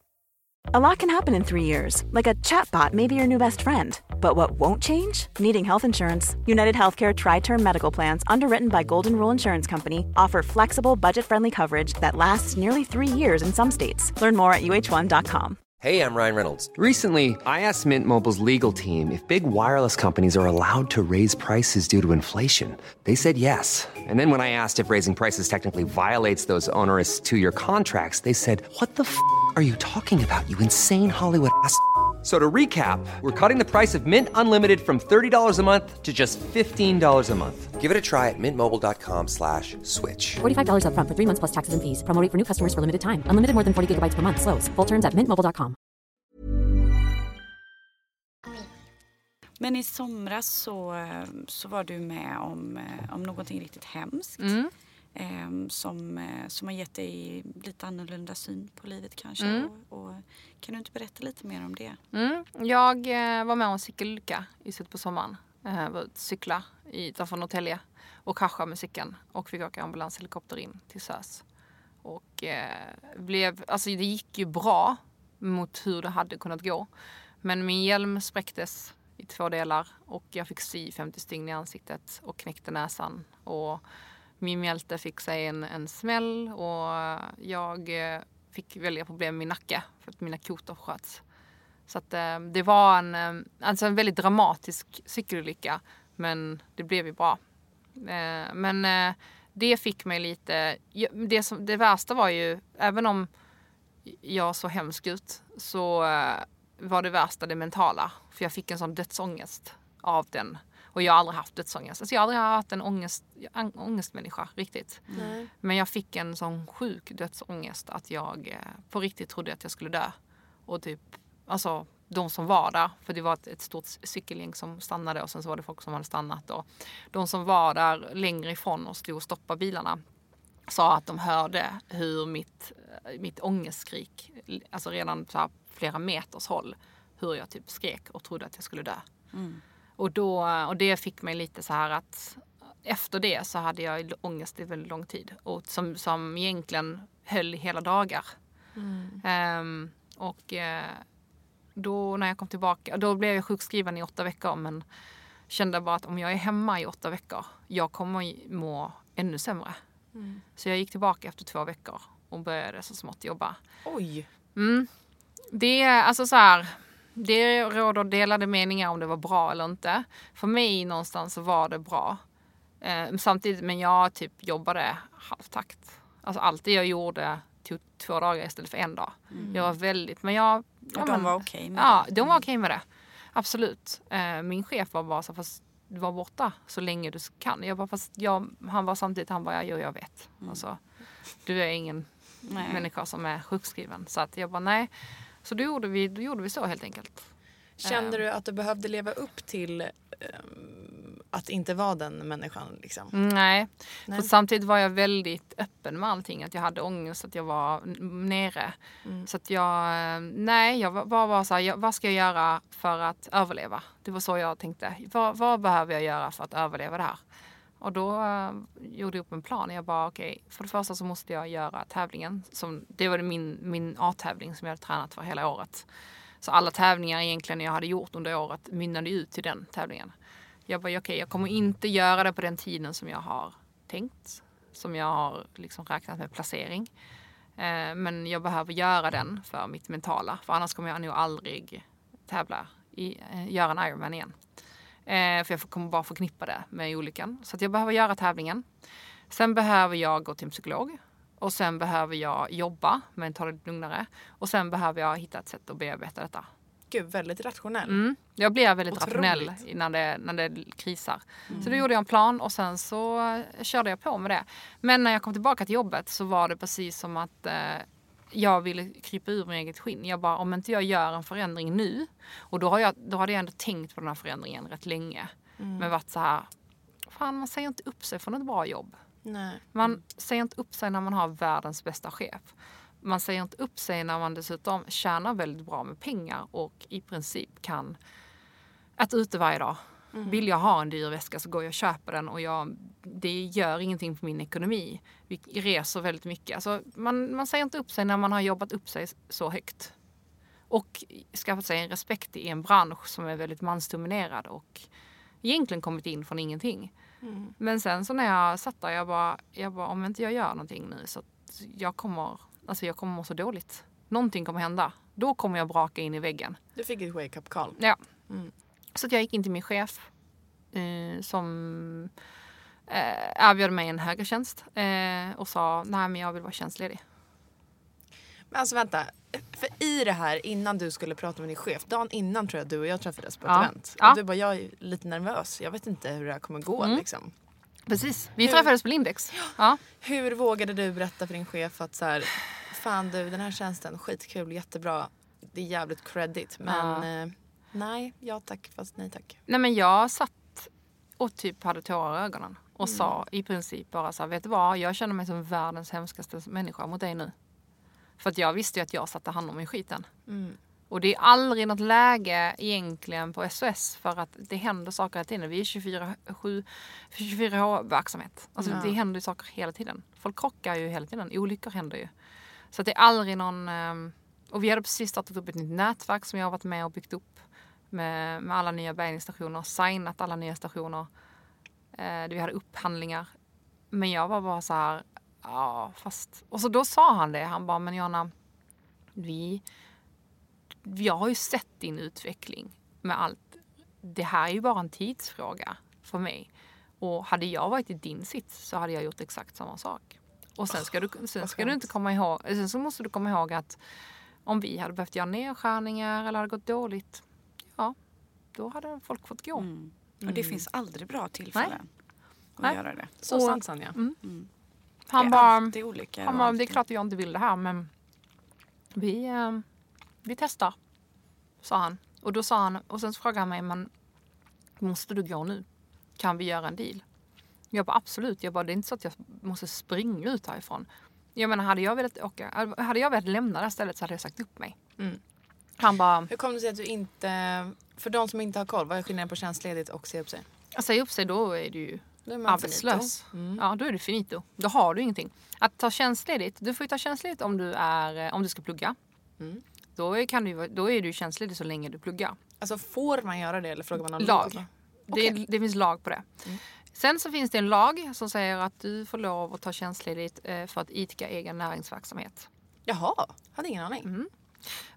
[SPEAKER 5] A lot can happen in three years, like a chatbot may be your new best friend. But what won't change? Needing health insurance. United Healthcare Tri Term Medical Plans, underwritten by Golden Rule Insurance Company, offer flexible, budget friendly coverage that lasts nearly three years in some states. Learn more at uh1.com.
[SPEAKER 6] Hey, I'm Ryan Reynolds.
[SPEAKER 7] Recently, I asked Mint Mobile's legal team if big wireless companies are allowed to raise prices due to inflation. They said yes. And then when I asked if raising prices technically violates those onerous two year contracts, they said, What the f are you talking about, you insane Hollywood ass? F- So to recap, we're cutting the price of Mint Unlimited from $30 a month to just $15 a month.
[SPEAKER 6] Give it a try at mintmobile.com slash switch.
[SPEAKER 8] $45 upfront for three months plus taxes and fees. Promo rate for new customers for limited time. Unlimited more than 40 gigabytes per month. Slows. Full terms at mintmobile.com.
[SPEAKER 2] Men i somras så, så var du med om, eh, om någonting riktigt hemskt.
[SPEAKER 3] Mm.
[SPEAKER 2] Eh, som, eh, som har gett dig lite annorlunda syn på livet kanske.
[SPEAKER 3] Mm.
[SPEAKER 2] Och, och, kan du inte berätta lite mer om det?
[SPEAKER 3] Mm. Jag eh, var med om en cykelolycka i slutet på sommaren. Eh, var ute och cykla utanför Norrtälje och kraschade med cykeln och fick åka ambulanshelikopter in till SÖS. Och eh, blev, alltså det gick ju bra mot hur det hade kunnat gå. Men min hjälm spräcktes i två delar och jag fick sy 50 stygn i ansiktet och knäckte näsan. Och min mjälte fick sig en, en smäll och jag eh, fick väldiga problem med min nacke för att mina kotor sköts. Så att, eh, det var en, eh, alltså en väldigt dramatisk cykelolycka men det blev ju bra. Eh, men eh, det fick mig lite, det, som, det värsta var ju, även om jag såg hemsk ut så eh, var det värsta det mentala. För jag fick en sån dödsångest av den. Och jag har aldrig haft dödsångest. Alltså jag har aldrig haft en ångest, ångestmänniska riktigt. Men jag fick en sån sjuk dödsångest att jag eh, på riktigt trodde att jag skulle dö. Och typ, alltså de som var där, för det var ett, ett stort cykelgäng som stannade och sen så var det folk som hade stannat. Och de som var där längre ifrån och stod och stoppade bilarna sa att de hörde hur mitt, mitt ångestskrik, alltså redan så flera meters håll, hur jag typ skrek och trodde att jag skulle dö. Och, då, och det fick mig lite så här att efter det så hade jag ångest i väldigt lång tid och som, som egentligen höll hela dagar. Ehm, och eh, då när jag kom tillbaka, då blev jag sjukskriven i åtta veckor men kände bara att om jag är hemma i åtta veckor, jag kommer må ännu sämre. Så jag gick tillbaka efter två veckor och började så smått jobba.
[SPEAKER 1] Oj.
[SPEAKER 3] Mm. Det är alltså så här. Det råder delade meningar om det var bra eller inte. För mig någonstans så var det bra. Eh, samtidigt, men jag typ jobbade halvtakt. Alltså allt det jag gjorde tog två dagar istället för en dag. Jag var väldigt, men jag... ja,
[SPEAKER 2] Och de
[SPEAKER 3] men-
[SPEAKER 2] var okej med
[SPEAKER 3] Ja,
[SPEAKER 2] det?
[SPEAKER 3] de var okej med det. Absolut. Eh, min chef var bara så fast du var borta så länge du kan. Jag bara, fast jag, han var samtidigt, han bara, jo jag vet. Alltså, du är ingen
[SPEAKER 2] Nej.
[SPEAKER 3] människa som är sjukskriven. Så att jag bara nej. Så då gjorde vi, då gjorde vi så helt enkelt.
[SPEAKER 1] Kände du att du behövde leva upp till ehm, att inte vara den människan? Liksom?
[SPEAKER 3] Mm, Nej.
[SPEAKER 1] Nej.
[SPEAKER 3] För samtidigt var jag väldigt öppen med allting. Att jag hade ångest, att jag var nere. Så att jag, eh, nej, jag var var bara så här, vad ska jag göra för att överleva? Det var så jag tänkte. Vad, vad behöver jag göra för att överleva det här? Och då eh, gjorde jag upp en plan. Jag bara okej, för det första så måste jag göra tävlingen. Som, det var min, min A-tävling som jag hade tränat för hela året. Så alla tävlingar egentligen jag hade gjort under året mynnade ut till den tävlingen. Jag bara okej, jag kommer inte göra det på den tiden som jag har tänkt. Som jag har liksom räknat med placering. Eh, men jag behöver göra den för mitt mentala. För annars kommer jag nog aldrig tävla i, eh, göra en Ironman igen. Eh, för jag kommer bara förknippa det med olyckan. Så jag behöver göra tävlingen. Sen behöver jag gå till en psykolog. Och sen behöver jag jobba men ta det lugnare. Och sen behöver jag hitta ett sätt att bearbeta detta.
[SPEAKER 1] Gud, väldigt rationell.
[SPEAKER 3] Mm. Jag blev väldigt
[SPEAKER 1] Otroligt.
[SPEAKER 3] rationell när det, när det krisar. Så då gjorde jag en plan och sen så eh, körde jag på med det. Men när jag kom tillbaka till jobbet så var det precis som att eh, jag ville krypa ur min eget skinn. Jag bara, om inte jag gör en förändring nu. Och då, har jag, då hade jag ändå tänkt på den här förändringen rätt länge. Men varit så här, fan man säger inte upp sig från ett bra jobb.
[SPEAKER 1] Nej.
[SPEAKER 3] Man säger inte upp sig när man har världens bästa chef. Man säger inte upp sig när man dessutom tjänar väldigt bra med pengar och i princip kan äta ute varje dag. Vill jag ha en dyr väska så går jag och köper den och jag, det gör ingenting för min ekonomi. Vi reser väldigt mycket. Alltså man, man säger inte upp sig när man har jobbat upp sig så högt. Och skaffat sig en respekt i en bransch som är väldigt mansdominerad och egentligen kommit in från ingenting. Men sen så när jag satt där, jag bara, jag bara om inte jag gör någonting nu så jag kommer, alltså jag kommer må så dåligt. Någonting kommer hända. Då kommer jag braka in i väggen.
[SPEAKER 1] Du fick ett wake-up call.
[SPEAKER 3] Ja. Så att jag gick in till min chef eh, som eh, erbjöd mig en högre tjänst eh, och sa nej men jag vill vara tjänstledig.
[SPEAKER 1] Men alltså vänta. För i det här innan du skulle prata med din chef, dagen innan tror jag du och jag träffades på ett
[SPEAKER 3] Ja.
[SPEAKER 1] event.
[SPEAKER 3] Ja.
[SPEAKER 1] Och du bara, jag är lite nervös. Jag vet inte hur det här kommer gå
[SPEAKER 3] Mm.
[SPEAKER 1] liksom.
[SPEAKER 3] Precis. Vi
[SPEAKER 1] Hur-
[SPEAKER 3] träffades på Lindex. Ja.
[SPEAKER 1] Hur vågade du berätta för din chef att så här, fan du den här tjänsten, skitkul, jättebra. Det är jävligt credit men eh, nej, ja tack fast nej tack.
[SPEAKER 3] Nej men jag satt och typ hade tårar i ögonen och sa i princip bara så här, vet du vad, jag känner mig som världens hemskaste människa mot dig nu. För att jag visste ju att jag satte hand om i skiten. Och det är aldrig något läge egentligen på SOS för att det händer saker hela tiden. Vi är 24-7 24H-verksamhet. Alltså
[SPEAKER 1] Ja.
[SPEAKER 3] det händer ju saker hela tiden. Folk krockar ju hela tiden. Olyckor händer ju. Så att det är aldrig någon... ehm, Och vi hade precis startat upp ett nytt nätverk som jag har varit med och byggt upp. Med, med alla nya bärgningsstationer. Signat alla nya stationer. Eh, vi hade upphandlingar. Men jag var bara så här... Ja, fast... Och så då sa han det. Han bara, men Jonna. Vi jag har ju sett din utveckling med allt. Det här är ju bara en tidsfråga för mig. Och hade jag varit i din sits så hade jag gjort exakt samma sak. Och sen ska du, sen ska du inte komma ihåg, sen så måste du komma ihåg att om vi hade behövt göra nedskärningar eller hade gått dåligt, då hade folk fått gå.
[SPEAKER 2] Och det finns aldrig bra tillfällen att
[SPEAKER 3] Nej.
[SPEAKER 2] göra det.
[SPEAKER 1] Så
[SPEAKER 3] Och-
[SPEAKER 1] sant Sanja.
[SPEAKER 3] Han
[SPEAKER 2] det är
[SPEAKER 3] bara,
[SPEAKER 2] olika.
[SPEAKER 3] han bara, det är klart att jag inte vill det här men vi, eh, vi testar, sa han. Och då sa han, och sen så frågade han mig, men måste du gå nu? Kan vi göra en deal? Jag bara absolut, jag bara, det är inte så att jag måste springa ut härifrån. Jag menar hade jag velat åka, hade jag velat lämna det här stället så hade jag sagt upp mig.
[SPEAKER 1] Mm.
[SPEAKER 3] Han bara,
[SPEAKER 1] Hur kommer det sig att du inte... För de som inte har koll, vad är skillnaden på tjänstledigt och säga upp sig?
[SPEAKER 3] att säga upp sig då är du ju
[SPEAKER 1] är
[SPEAKER 3] arbetslös.
[SPEAKER 1] Mm.
[SPEAKER 3] Ja, då är du finito. Då har du ingenting. Att ta tjänstledigt, du får ju ta tjänstledigt om du, är, eh, om du ska plugga.
[SPEAKER 1] Mm.
[SPEAKER 3] Då, kan du, då är du tjänstledig så länge du pluggar.
[SPEAKER 1] Alltså får man göra det eller frågar man om
[SPEAKER 3] Lag.
[SPEAKER 1] lov?
[SPEAKER 3] Det,
[SPEAKER 1] Okej.
[SPEAKER 3] det finns lag på det. Sen så finns det en lag som säger att du får lov att ta tjänstledigt eh, för att idka egen näringsverksamhet.
[SPEAKER 1] Jaha, hade ingen aning.
[SPEAKER 3] Mm.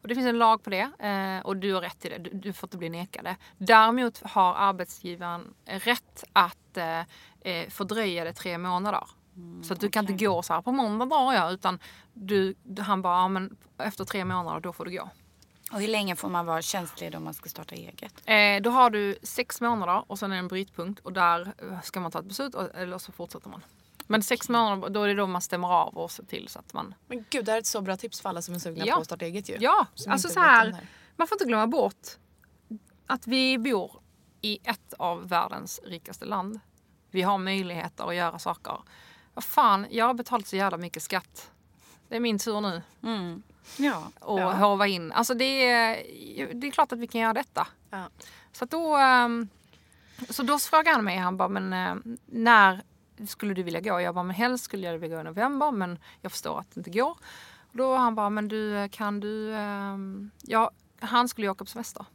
[SPEAKER 3] Och det finns en lag på det eh, och du har rätt till det. Du, du får inte bli nekade. Däremot har arbetsgivaren rätt att eh, eh, fördröja det tre månader. så att du kan inte gå så här på måndag drar jag utan du, han bara ja, men efter tre månader då får du gå.
[SPEAKER 2] Och hur länge får man vara tjänstledig om man ska starta eget?
[SPEAKER 3] Eh, då har du sex månader och sen är det en brytpunkt och där ska man ta ett beslut eller så fortsätter man. Men sex månader, då är det då man stämmer av och ser till så att man...
[SPEAKER 1] Men gud, det här är ett så bra tips för alla som är sugna
[SPEAKER 3] Ja.
[SPEAKER 1] på att starta eget ju.
[SPEAKER 3] Ja,
[SPEAKER 1] Som
[SPEAKER 3] alltså så här.
[SPEAKER 1] här.
[SPEAKER 3] Man får inte glömma bort att vi bor i ett av världens rikaste land. Vi har möjligheter att göra saker. Vad fan, jag har betalat så jävla mycket skatt. Det är min tur nu
[SPEAKER 2] Ja.
[SPEAKER 3] och
[SPEAKER 1] Ja.
[SPEAKER 3] hova in. Alltså det är, det är klart att vi kan göra detta.
[SPEAKER 1] Ja.
[SPEAKER 3] Så då, ehm, så då frågade han mig, han bara, men eh, när skulle du vilja gå? Jag bara, men helst skulle jag vilja gå i november men jag förstår att det inte går. Och då han bara, men du kan du, ehm, ja, han skulle ju åka på semester.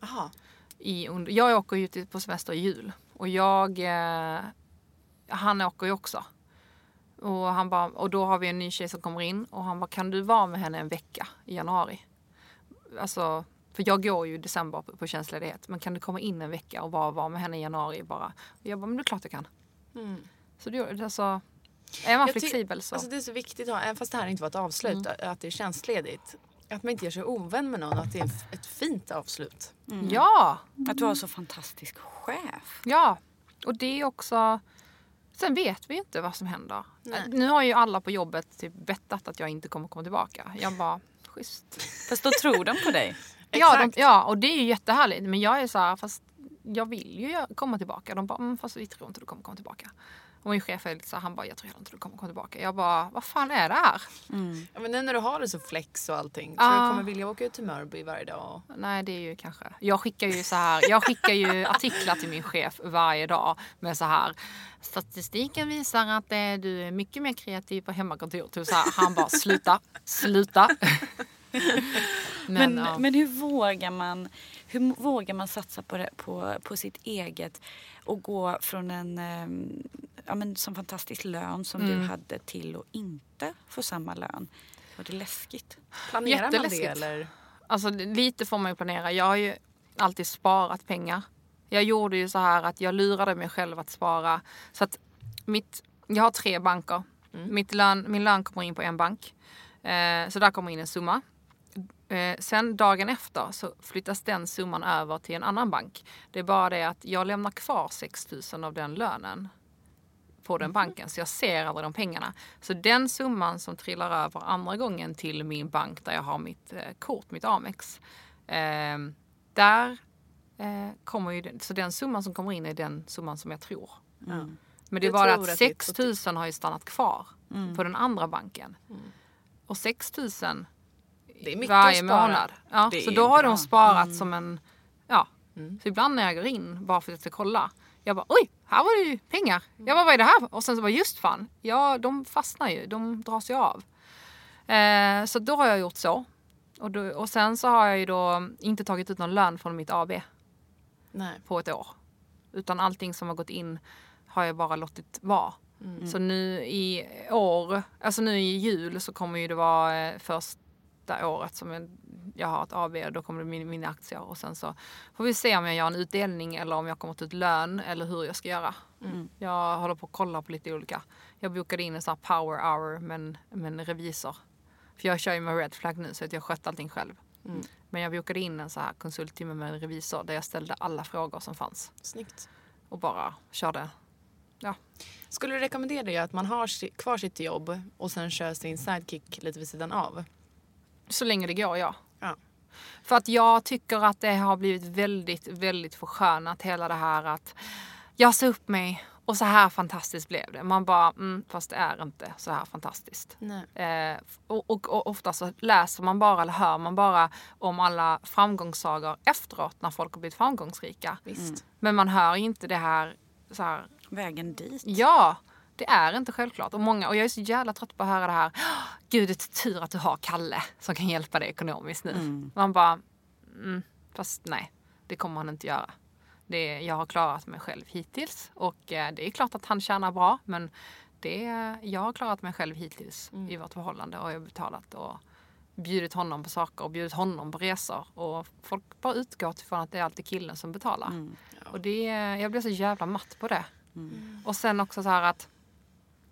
[SPEAKER 1] Jaha.
[SPEAKER 3] I, jag åker ju på semester i jul och jag, eh, han åker ju också. Och, han bara, och då har vi en ny tjej som kommer in och han bara, kan du vara med henne en vecka i januari? Alltså, för jag går ju i december på, tjänstledighet. Men kan du komma in en vecka och bara vara med henne i januari bara? Och jag bara, men det är klart jag kan. Så det, alltså, är man
[SPEAKER 1] Jag
[SPEAKER 3] flexibel så.
[SPEAKER 1] Alltså det är så viktigt, även fast det här inte var ett avslut, att det är tjänstledigt. Att man inte gör sig ovän med någon, att det är ett fint avslut.
[SPEAKER 3] Ja,
[SPEAKER 2] Att du har så fantastisk chef.
[SPEAKER 3] ja. Och det är också... Sen vet vi inte vad som händer.
[SPEAKER 1] Nej.
[SPEAKER 3] Nu har ju alla på jobbet typ bettat att jag inte kommer komma tillbaka. Jag bara, schysst.
[SPEAKER 2] Fast då tror de på dig.
[SPEAKER 3] Ja, de, ja, och det är ju jättehärligt. Men jag är så här, fast jag vill ju komma tillbaka. De bara, mm, fast vi tror inte du kommer komma tillbaka. Och min chef är lite så han bara, jag tror inte du kommer komma tillbaka. Jag bara, vad fan är det här?
[SPEAKER 1] Ja, men nu när du har det så flex och allting, tror du kommer vilja åka ut till Mörby varje dag?
[SPEAKER 3] Nej, det är ju kanske... Jag skickar ju så här, jag skickar ju artiklar till min chef varje dag med så här. Statistiken visar att eh, du är mycket mer kreativ på hemmakontor. Typ så här, han bara, sluta, sluta.
[SPEAKER 2] Men,
[SPEAKER 3] ja.
[SPEAKER 2] men hur vågar man hur vågar man satsa på, det, på, på sitt eget och gå från en ehm, ja, men, som fantastisk lön som du hade till att inte få samma lön? Var det läskigt?
[SPEAKER 1] Planerar man det eller?
[SPEAKER 3] Alltså lite får man ju planera. Jag har ju alltid sparat pengar. Jag gjorde ju så här att jag lurade mig själv att spara. Så att mitt, jag har tre banker. Mitt lön, min lön kommer in på en bank. Eh, så där kommer in en summa. Eh, sen dagen efter så flyttas den summan över till en annan bank. Det är bara det att jag lämnar kvar 6 000 av den lönen på den banken. Så jag ser aldrig de pengarna. Så den summan som trillar över andra gången till min bank där jag har mitt eh, kort, mitt Amex. Eh, där eh, kommer ju den, så den summan som kommer in är den summan som jag tror. Men det är bara att
[SPEAKER 1] att det är
[SPEAKER 3] 6 000 har ju stannat kvar på den andra banken. Och 6 000
[SPEAKER 1] Det är mycket
[SPEAKER 3] varje månad. Ja, så då har
[SPEAKER 2] bra.
[SPEAKER 3] de sparat som en... Ja. Så ibland när jag går in bara för att jag ska kolla. Jag bara oj, här var det ju pengar. Jag bara vad är det här? Och sen så bara just fan. Ja, de fastnar ju. De dras ju av. Eh, så då har jag gjort så. Och, då, och sen så har jag ju då inte tagit ut någon lön från mitt AB
[SPEAKER 1] Nej.
[SPEAKER 3] på ett år. Utan allting som har gått in har jag bara låtit vara. Så nu i år, alltså nu i jul så kommer ju det vara eh, första året som jag, har ett AB och då kommer det min, mina aktier och sen så får vi se om jag gör en utdelning eller om jag kommer ta ut lön eller hur jag ska göra. Jag håller på att kolla på lite olika. Jag bokade in en sån här power hour med en, revisor. För jag kör ju med red flag nu så att jag sköter allting själv. Men jag bokade in en så här konsulttimme med en revisor där jag ställde alla frågor som fanns
[SPEAKER 1] Snyggt.
[SPEAKER 3] och bara körde. Ja,
[SPEAKER 1] Skulle du rekommendera det att man har kvar sitt jobb och sen kör sin sidekick lite vid sidan av?
[SPEAKER 3] Så länge det går, ja.
[SPEAKER 1] Ja.
[SPEAKER 3] För att jag tycker att det har blivit väldigt, väldigt förskönat hela det här att jag sa upp mig och så här fantastiskt blev det. Man bara, mm, fast det är inte så här fantastiskt. Eh, och, och, och ofta så läser man bara eller hör man bara om alla framgångssagor efteråt när folk har blivit framgångsrika.
[SPEAKER 1] Visst.
[SPEAKER 3] Men man hör inte det här, så här
[SPEAKER 2] Vägen dit.
[SPEAKER 3] Ja, det är inte självklart. Och, många, och jag är så jävla trött på att höra det här. Gud, det är tur att du har Kalle som kan hjälpa dig ekonomiskt nu. Man bara, mm, fast nej, det kommer han inte göra. Det, jag har klarat mig själv hittills och eh, det är klart att han tjänar bra men det, jag har klarat mig själv hittills i vårt förhållande och jag har betalat och bjudit honom på saker och bjudit honom på resor och folk bara utgår ifrån att det är alltid killen som betalar. Och det, jag blir så jävla matt på det. Och sen också så här att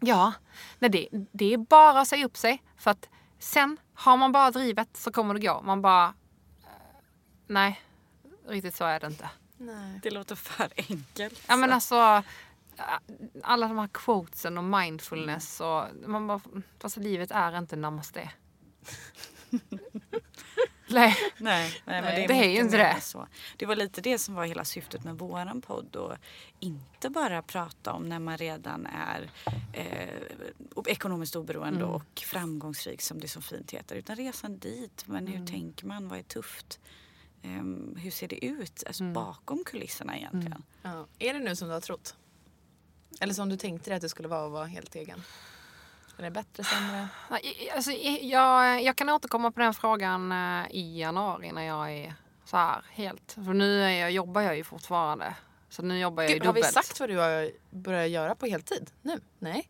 [SPEAKER 3] Ja, nej det, det är bara att säga upp sig. För att sen har man bara drivet så kommer det gå. Man bara... eh, Nej, riktigt så är det inte.
[SPEAKER 1] Nej.
[SPEAKER 2] Det låter för enkelt.
[SPEAKER 3] Ja men alltså alla de här quotesen och mindfulness och man bara, fast livet är inte namaste. Nej.
[SPEAKER 2] Nej, nej, men
[SPEAKER 1] Nej,
[SPEAKER 2] det, är
[SPEAKER 3] det är ju inte det.
[SPEAKER 2] Så. Det var lite det som var hela syftet med våran podd. Och inte bara prata om när man redan är eh, ekonomiskt oberoende
[SPEAKER 3] Mm.
[SPEAKER 2] och framgångsrik som det så fint heter. Utan resan dit. Men
[SPEAKER 3] Mm.
[SPEAKER 2] hur tänker man? Vad är tufft? Ehm, hur ser det ut alltså
[SPEAKER 3] Mm.
[SPEAKER 2] bakom kulisserna egentligen?
[SPEAKER 1] Ja. Är det nu som du har trott? Eller som du tänkte dig att det skulle vara att vara helt egen? Är det bättre, sämre?
[SPEAKER 3] Nej, Alltså, jag, jag kan återkomma på den frågan eh, i januari när jag är så här helt. För nu är jag, jobbar jag ju fortfarande. Så nu jobbar jag ju
[SPEAKER 1] Gud, har vi
[SPEAKER 3] dubbelt.
[SPEAKER 1] sagt vad du har börjat göra på heltid? Nu? Nej?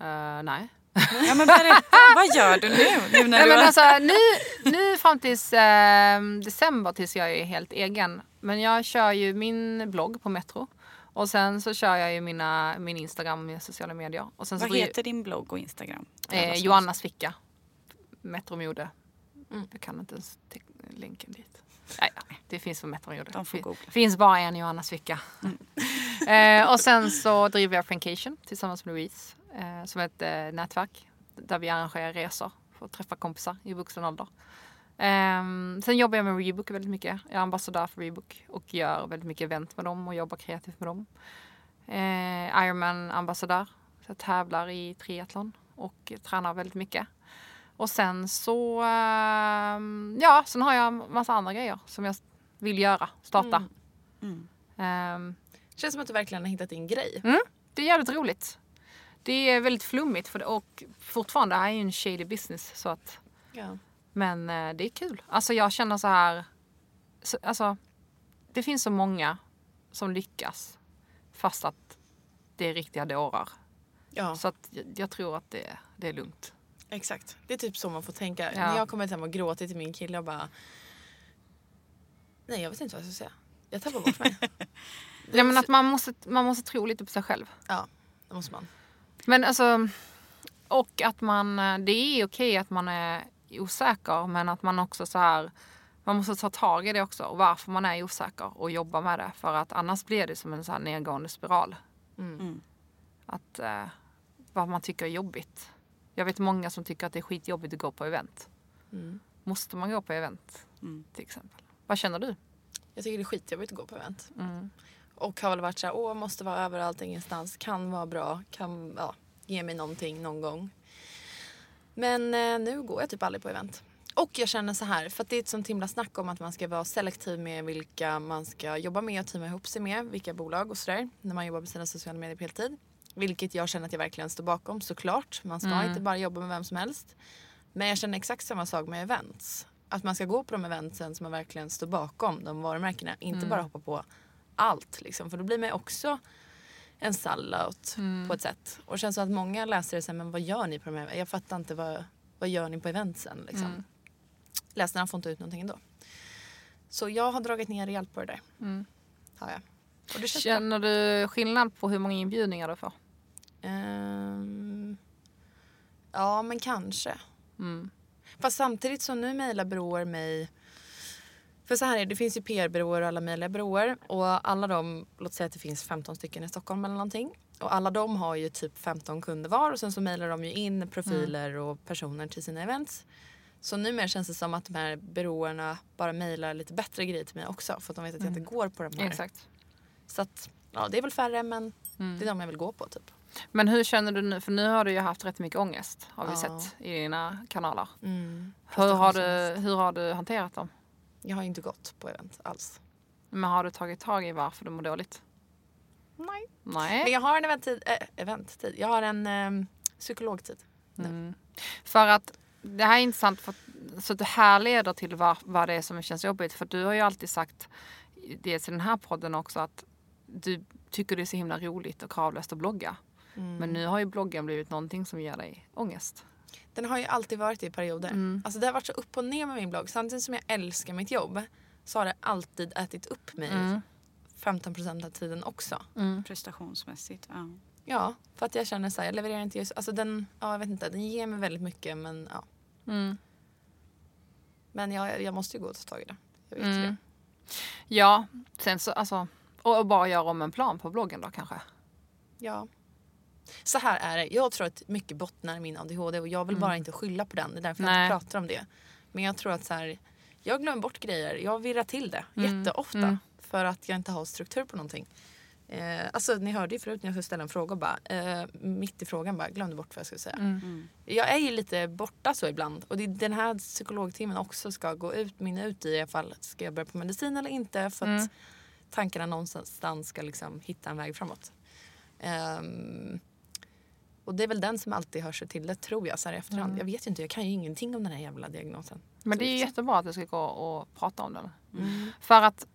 [SPEAKER 3] Eh, nej.
[SPEAKER 2] Ja men berätta, vad gör du nu? nu när
[SPEAKER 3] Nej,
[SPEAKER 2] du
[SPEAKER 3] men
[SPEAKER 2] har-
[SPEAKER 3] alltså, nu, nu fram tills eh, december tills jag är helt egen. Men jag kör ju min blogg på Metro. Och sen så kör jag ju mina, min Instagram, mina sociala medier. Och sen så
[SPEAKER 2] vad
[SPEAKER 3] driver-
[SPEAKER 2] heter din blogg och Instagram?
[SPEAKER 3] Eh, Joannas ficka. Metromode.
[SPEAKER 2] Mm.
[SPEAKER 3] Jag kan inte ens länken dit. Nej, det finns på Metromode.
[SPEAKER 2] De får
[SPEAKER 3] Det finns bara en Joannas ficka. eh, och sen så driver jag Frankation tillsammans med Louise. Eh, som ett eh, nätverk. Där vi arrangerar resor för att träffa kompisar i vuxen ålder. Ehm, sen jobbar jag med Rebook väldigt mycket. Jag är ambassadör för Rebook och gör väldigt mycket event med dem och jobbar kreativt med dem. Eh, Ironman ambassadör. Så jag tävlar i triathlon och tränar väldigt mycket. Och sen så, ehm, ja, sen har jag massa andra grejer som jag vill göra, starta. Ehm,
[SPEAKER 1] Känns som att du verkligen har hittat din grej.
[SPEAKER 3] Mm, det är jävligt roligt. Det är väldigt flummigt för det, och fortfarande är ju en shady business. Så att,
[SPEAKER 1] Ja.
[SPEAKER 3] Men eh, det är kul. Alltså jag känner så här. Så, alltså, det finns så många som lyckas fast att det är riktiga dårar.
[SPEAKER 1] ja,
[SPEAKER 3] Så att jag, tror att det, det är lugnt.
[SPEAKER 1] exakt. Det är typ så man får tänka.
[SPEAKER 3] Ja.
[SPEAKER 1] När jag kommer hem och gråter till min kille och bara... Nej, jag vet inte vad jag ska säga. Jag tappar bort mig.
[SPEAKER 3] Ja, men att man måste, man måste tro lite på sig själv.
[SPEAKER 1] ja, det måste man.
[SPEAKER 3] Men alltså, och att man, eh, det är okej att man är osäker men att man också så här, man måste ta tag i det också och varför man är osäker och jobba med det för att annars blir det som en så här nedgående spiral. Att eh, vad man tycker är jobbigt. Jag vet många som tycker att det är skitjobbigt att gå på event. Måste man gå på event till exempel? Vad känner du?
[SPEAKER 1] Jag tycker det är skitjobbigt att gå på event. Och har väl varit så här, åh, måste vara överallt, ingenstans. Kan vara bra, kan ja, ge mig någonting någon gång. Men eh, nu går jag typ aldrig på event. Och jag känner så här, för att det är ett sånt himla snack om att man ska vara selektiv med vilka man ska jobba med och teama ihop sig med, vilka bolag och sådär, när man jobbar med sina sociala medier på heltid. Vilket jag känner att jag verkligen står bakom såklart. Man ska inte bara jobba med vem som helst. Men jag känner exakt samma sak med events. Att man ska gå på de eventsen som man verkligen står bakom, de varumärkena. Inte bara hoppa på allt liksom. För då blir man ju också en sellout på ett sätt. Och det känns som att många läsare säger, men vad gör ni på de här Jag fattar inte, vad, vad gör ni på eventsen liksom. Läsarna får inte ut någonting ändå. Så jag har dragit ner rejält på det där. Har jag. Och det känns bra.
[SPEAKER 3] Känner du skillnad på hur många inbjudningar du får?
[SPEAKER 1] Ehm, ja, men kanske.
[SPEAKER 3] Mm.
[SPEAKER 1] Fast samtidigt så nu mejlar byråer mig... För så här är det, finns ju PR-byråer och alla möjliga byråer. Och alla de, låt säga att det finns 15 stycken i Stockholm eller någonting. Och alla de har ju typ 15 kunder var och sen så mejlar de ju in profiler och personer till sina events. Så numera känns det som att de här byråerna bara mejlar lite bättre grejer till mig också för att de vet att jag inte går på de här.
[SPEAKER 3] Exakt.
[SPEAKER 1] Så att, ja det är väl färre men det är de jag vill gå på typ.
[SPEAKER 3] Men hur känner du nu? För nu har du ju haft rätt mycket ångest har vi
[SPEAKER 1] Ja.
[SPEAKER 3] sett i dina kanaler.
[SPEAKER 1] Mm.
[SPEAKER 3] Hur, har du, hur har du hanterat dem?
[SPEAKER 1] Jag har inte gått på event alls.
[SPEAKER 3] Men har du tagit tag i varför du mår dåligt?
[SPEAKER 1] Nej.
[SPEAKER 3] Nej.
[SPEAKER 1] Men jag har en eventtid. Äh, eventtid. Jag har en ehm, psykologtid.
[SPEAKER 3] Mm. För att det här är intressant för att, så att det här leder till vad, vad det är som känns jobbigt. För du har ju alltid sagt, dels i den här podden också, att du tycker det är så himla roligt och kravlöst att blogga. Men nu har ju bloggen blivit någonting som ger dig ångest.
[SPEAKER 1] Den har ju alltid varit i perioder. Alltså det har varit så upp och ner med min blogg. Samtidigt som jag älskar mitt jobb så har det alltid ätit upp mig 15% av tiden också.
[SPEAKER 2] Prestationsmässigt. Ja.
[SPEAKER 1] Ja, för att jag känner så här, jag levererar inte just, alltså den, ja jag vet inte, den ger mig väldigt mycket men ja. Men jag, jag måste ju gå och ta tag i det. Jag vet det.
[SPEAKER 3] Ja, sen så alltså, och, och bara göra om en plan på bloggen då kanske.
[SPEAKER 1] Ja. Så här är det, jag tror att mycket bottnar i min ADHD och jag vill bara inte skylla på den. Det är därför jag
[SPEAKER 3] Nej.
[SPEAKER 1] inte pratar om det. Men jag tror att så här, jag glömmer bort grejer. Jag virrar till det jätteofta. För att jag inte har struktur på någonting. Eh, alltså ni hörde ju förut när jag skulle ställa en fråga bara, eh, mitt i frågan bara glömde bort vad jag skulle säga. Jag är ju lite borta så ibland. Och det är den här psykologtimmen också ska gå ut, minna ut i ifall ska jag börja på medicin eller inte. För att tankarna någonstans ska liksom hitta en väg framåt. Ehm, och det är väl den som alltid hör sig till det tror jag så här i efterhand. Jag vet ju inte, jag kan ju ingenting om den här jävla diagnosen.
[SPEAKER 3] Men det är ju jättebra att du ska gå och prata om den. För att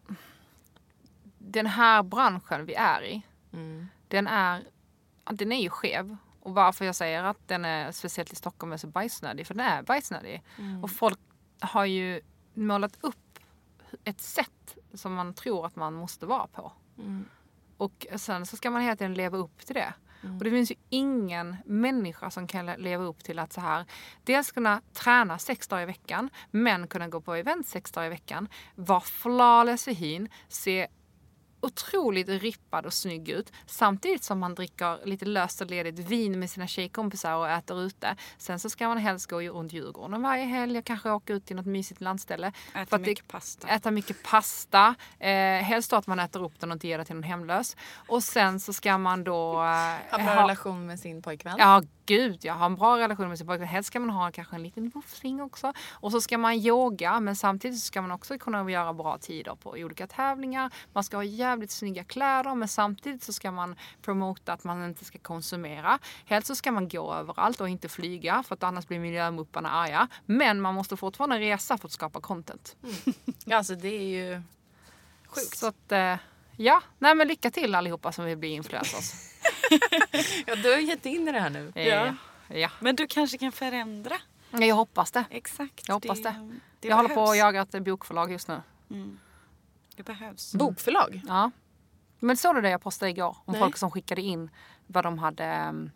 [SPEAKER 3] den här branschen vi är i, den, är, den är ju skev. Och varför jag säger att den är, speciellt i Stockholm, är så bajsnödig, för den är bajsnödig. Och folk har ju målat upp ett sätt som man tror att man måste vara på. Och sen så ska man hela tiden leva upp till det. Mm. Och det finns ju ingen människa som kan leva upp till att så här dels kunna träna sex dagar i veckan men kunna gå på event sex dagar i veckan, vara flawless i hyn, se otroligt rippad och snygg ut samtidigt som man dricker lite löst och ledigt vin med sina tjejkompisar och äter ute. Sen så ska man helst gå runt Djurgården varje helg och kanske åka ut till något mysigt landställe.
[SPEAKER 2] Äta
[SPEAKER 3] att det-
[SPEAKER 2] mycket pasta.
[SPEAKER 3] Äta mycket pasta. Eh, helst då att man äter upp den och inte ger det till någon hemlös. Och sen så ska man då...
[SPEAKER 1] Ha
[SPEAKER 3] Eh,
[SPEAKER 1] bra relation med sin pojkvän.
[SPEAKER 3] Ja, gud. Jag har en bra relation med sin pojkvän. Helst ska man ha kanske en liten buffling också. Och så ska man yoga, men samtidigt så ska man också kunna göra bra tider på olika tävlingar. Man ska ha jävligt snygga kläder, men samtidigt så ska man promota att man inte ska konsumera. Helst så ska man gå överallt och inte flyga, för att annars blir miljömupparna arga. Men man måste fortfarande resa för att skapa content.
[SPEAKER 1] Ja, alltså det är ju sjukt.
[SPEAKER 3] Så att, eh, ja. Nej men lycka till allihopa som vill bli influencers.
[SPEAKER 1] Ja, du har gett in i det här nu.
[SPEAKER 3] Eh, ja.
[SPEAKER 2] Men du kanske kan förändra.
[SPEAKER 3] Jag hoppas det.
[SPEAKER 2] Exakt.
[SPEAKER 3] Jag hoppas det.
[SPEAKER 2] det
[SPEAKER 3] jag håller på
[SPEAKER 2] behövs.
[SPEAKER 3] att jaga ett bokförlag just nu.
[SPEAKER 2] Det behövs.
[SPEAKER 1] Bokförlag?
[SPEAKER 3] Ja. Men såg du det jag postade igår? Om
[SPEAKER 1] Nej.
[SPEAKER 3] folk som skickade in vad de hade... ehm,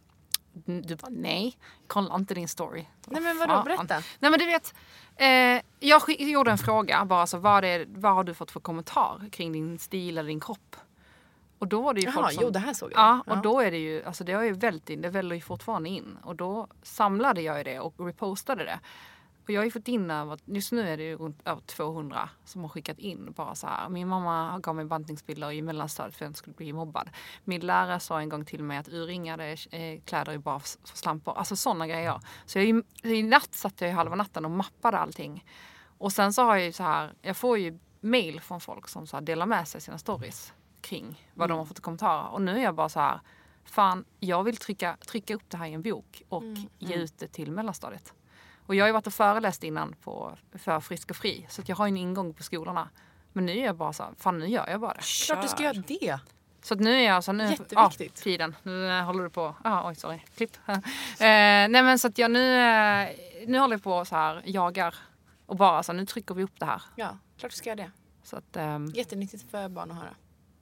[SPEAKER 3] Du bara nej, kolla inte din story.
[SPEAKER 1] Nej, men vadå?
[SPEAKER 3] Fan.
[SPEAKER 1] Berätta.
[SPEAKER 3] Nej men du vet, eh, jag skick- gjorde en fråga bara så vad, är, vad har du fått för kommentar kring din stil eller din kropp? Och då var det ju
[SPEAKER 1] Jaha,
[SPEAKER 3] folk som...
[SPEAKER 1] jo det här såg jag.
[SPEAKER 3] Ja, och då är det ju, alltså det har ju väldigt in, det väller ju fortfarande in. Och då samlade jag ju det och repostade det. Och jag har ju fått in över, just nu är det ju runt över 200 som har skickat in bara så här. Min mamma gav mig bantningsbilder i mellanstadiet för att jag inte skulle bli mobbad. Min lärare sa en gång till mig att urringade eh, kläder är bra för slampor. Alltså sådana grejer. Så jag, i natt satt jag ju halva natten och mappade allting. Och sen så har jag ju så här, jag får ju mail från folk som så delar med sig sina stories kring vad de har fått kommentarer. Och nu är jag bara så här, fan jag vill trycka, trycka upp det här i en bok och ge ut det till mellanstadiet. Och jag har ju varit och föreläst innan på, för Frisk och Fri så jag har en ingång på skolorna. Men nu är jag bara så här, fan nu gör jag bara det.
[SPEAKER 1] Klart du ska göra det.
[SPEAKER 3] Så att nu är jag alltså nu...
[SPEAKER 1] Jätteviktigt.
[SPEAKER 3] Ja, tiden. Nu eh, håller du på... Ah, oj, sorry. Klipp. eh, nej men så att jag nu... Eh, nu håller jag på så här, jagar. Och bara så här, nu trycker vi upp det här.
[SPEAKER 1] Ja, klart du ska göra det.
[SPEAKER 3] Så att... ehm,
[SPEAKER 1] Jättenyttigt för barn att höra.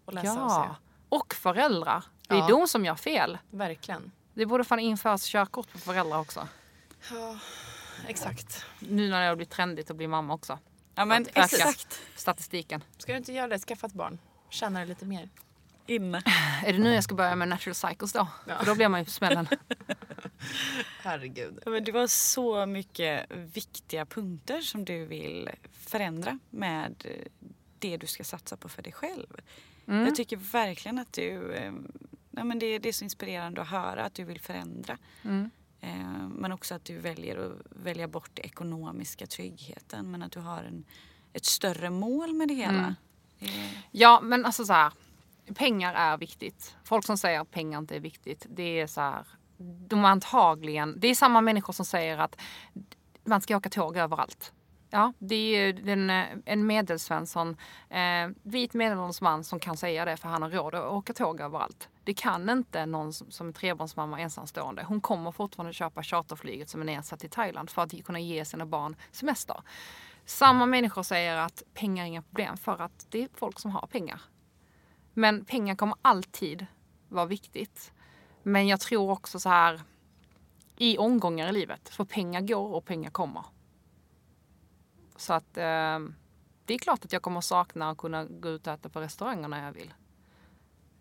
[SPEAKER 1] Och läsa och
[SPEAKER 3] ja.
[SPEAKER 1] se.
[SPEAKER 3] Och föräldrar. Det är
[SPEAKER 1] Ja.
[SPEAKER 3] de som gör fel.
[SPEAKER 1] Verkligen.
[SPEAKER 3] Det borde fan införas körkort för föräldrar också.
[SPEAKER 1] Ja, exakt.
[SPEAKER 3] Nu när det har blivit trendigt att bli mamma också.
[SPEAKER 2] Ja men exakt.
[SPEAKER 3] statistiken.
[SPEAKER 1] Ska du inte göra det? Skaffa ett barn. Tjäna det lite mer.
[SPEAKER 2] Inne.
[SPEAKER 3] Är det nu jag ska börja med natural cycles då?
[SPEAKER 1] Ja.
[SPEAKER 3] För då blir man ju på smällen.
[SPEAKER 1] Herregud.
[SPEAKER 2] Men du har så mycket viktiga punkter som du vill förändra med det du ska satsa på för dig själv.
[SPEAKER 3] Mm.
[SPEAKER 2] Jag tycker verkligen att du... eh, Ja, men det, det är så inspirerande att höra att du vill förändra.
[SPEAKER 3] Mm.
[SPEAKER 2] Eh, Men också att du väljer att välja bort ekonomiska tryggheten. Men att du har en, ett större mål med det hela.
[SPEAKER 3] Mm. Ja, men alltså så här. Pengar är viktigt. Folk som säger att pengar inte är viktigt, det är så här. De antagligen, det är samma människor som säger att man ska åka tåg överallt. Ja, det är ju den, eh, en medelsvensson, eh, vit medelålders man som kan säga det för han har råd att åka tåg överallt. Det kan inte någon som, som är trebarnsmamma ensamstående. Hon kommer fortfarande köpa charterflyget som är nedsatt i Thailand för att kunna ge sina barn semester. Samma människor säger att pengar är inga problem för att det är folk som har pengar. Men pengar kommer alltid vara viktigt. Men jag tror också så här i omgångar i livet. För pengar går och pengar kommer. Så att eh, det är klart att jag kommer sakna att kunna gå ut och äta på restauranger när jag vill.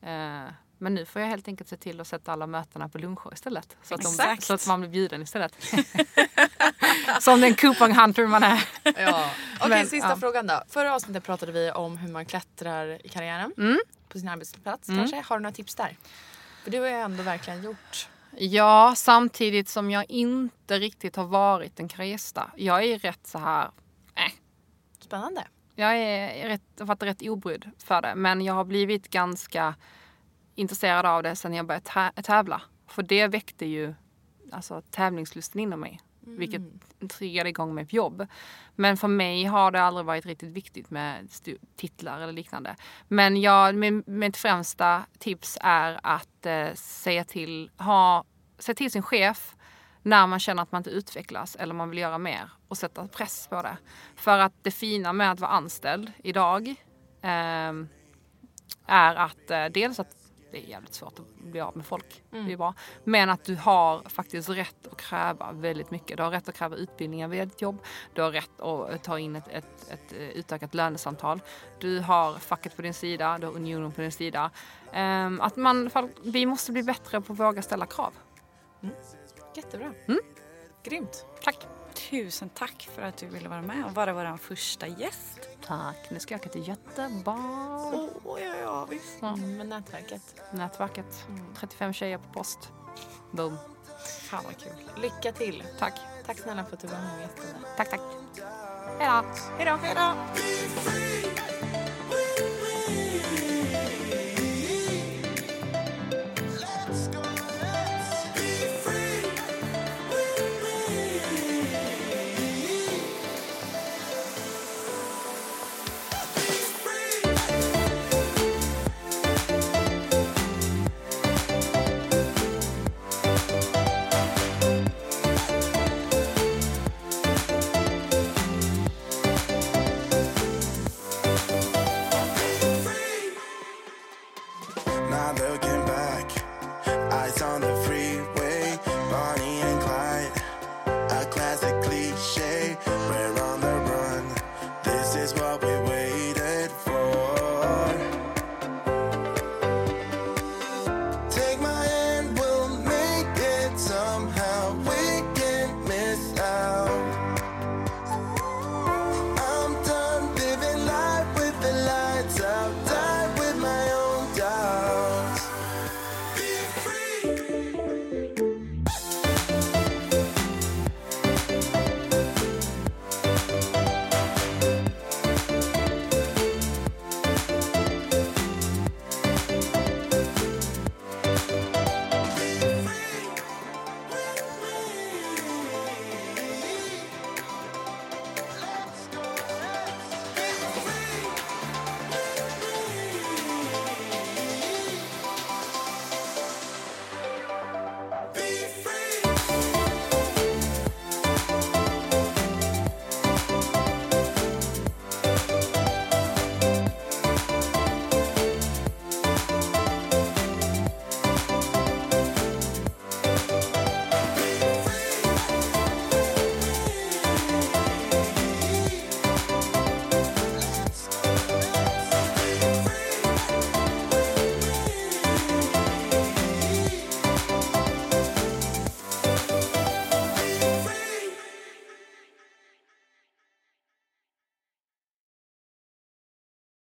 [SPEAKER 3] Eh, men nu får jag helt enkelt se till att sätta alla mötena på luncher istället. Så att, de, så att man blir bjuden istället. Som den coupon hunter man är.
[SPEAKER 1] Ja. Okej,
[SPEAKER 3] Men,
[SPEAKER 1] sista
[SPEAKER 3] ja.
[SPEAKER 1] frågan då. Förra avsnittet pratade vi om hur man klättrar i karriären.
[SPEAKER 3] Mm.
[SPEAKER 1] På sin arbetsplats kanske. Har du några tips där? För du har ju ändå verkligen gjort...
[SPEAKER 3] Ja, samtidigt som jag inte riktigt har varit en karriärista. Jag är rätt så här, äh,
[SPEAKER 1] Spännande.
[SPEAKER 3] jag är rätt, har varit rätt obrydd för det. Men jag har blivit ganska intresserad av det sen jag började tä- tävla. För det väckte ju alltså, tävlingslusten inom mig. Vilket triggade igång på jobb. Men för mig har det aldrig varit riktigt viktigt med titlar eller liknande. Men jag, min, mitt främsta tips är att eh, säga till, ha, säga till sin chef när man känner att man inte utvecklas eller man vill göra mer och sätta press på det. För att det fina med att vara anställd idag ehm, är att eh, dels att det är jävligt svårt att bli av med folk. Det är bra. Men att du har faktiskt rätt att kräva väldigt mycket. Du har rätt att kräva utbildningar via ditt jobb. Du har rätt att ta in ett, ett, ett eh, utökat lönesamtal. Du har facket på din sida, du har unionen på din sida. Ehm, att man, vi måste bli bättre på att våga ställa krav.
[SPEAKER 1] Jättebra.
[SPEAKER 3] Mm.
[SPEAKER 1] Grymt.
[SPEAKER 3] Tack!
[SPEAKER 2] Tusen tack för att du ville vara med och vara vår första gäst.
[SPEAKER 3] Tack! Nu ska jag åka till Göteborg.
[SPEAKER 1] Oh, ja, ja, visst. Mm, med nätverket.
[SPEAKER 3] Nätverket. 35 tjejer på post. Boom.
[SPEAKER 1] Fan vad kul. Lycka till.
[SPEAKER 3] Tack.
[SPEAKER 1] Tack snälla för att du var med och gästade.
[SPEAKER 3] Tack, tack. Hej då!
[SPEAKER 1] Hej då. Hej då.
[SPEAKER 9] on the free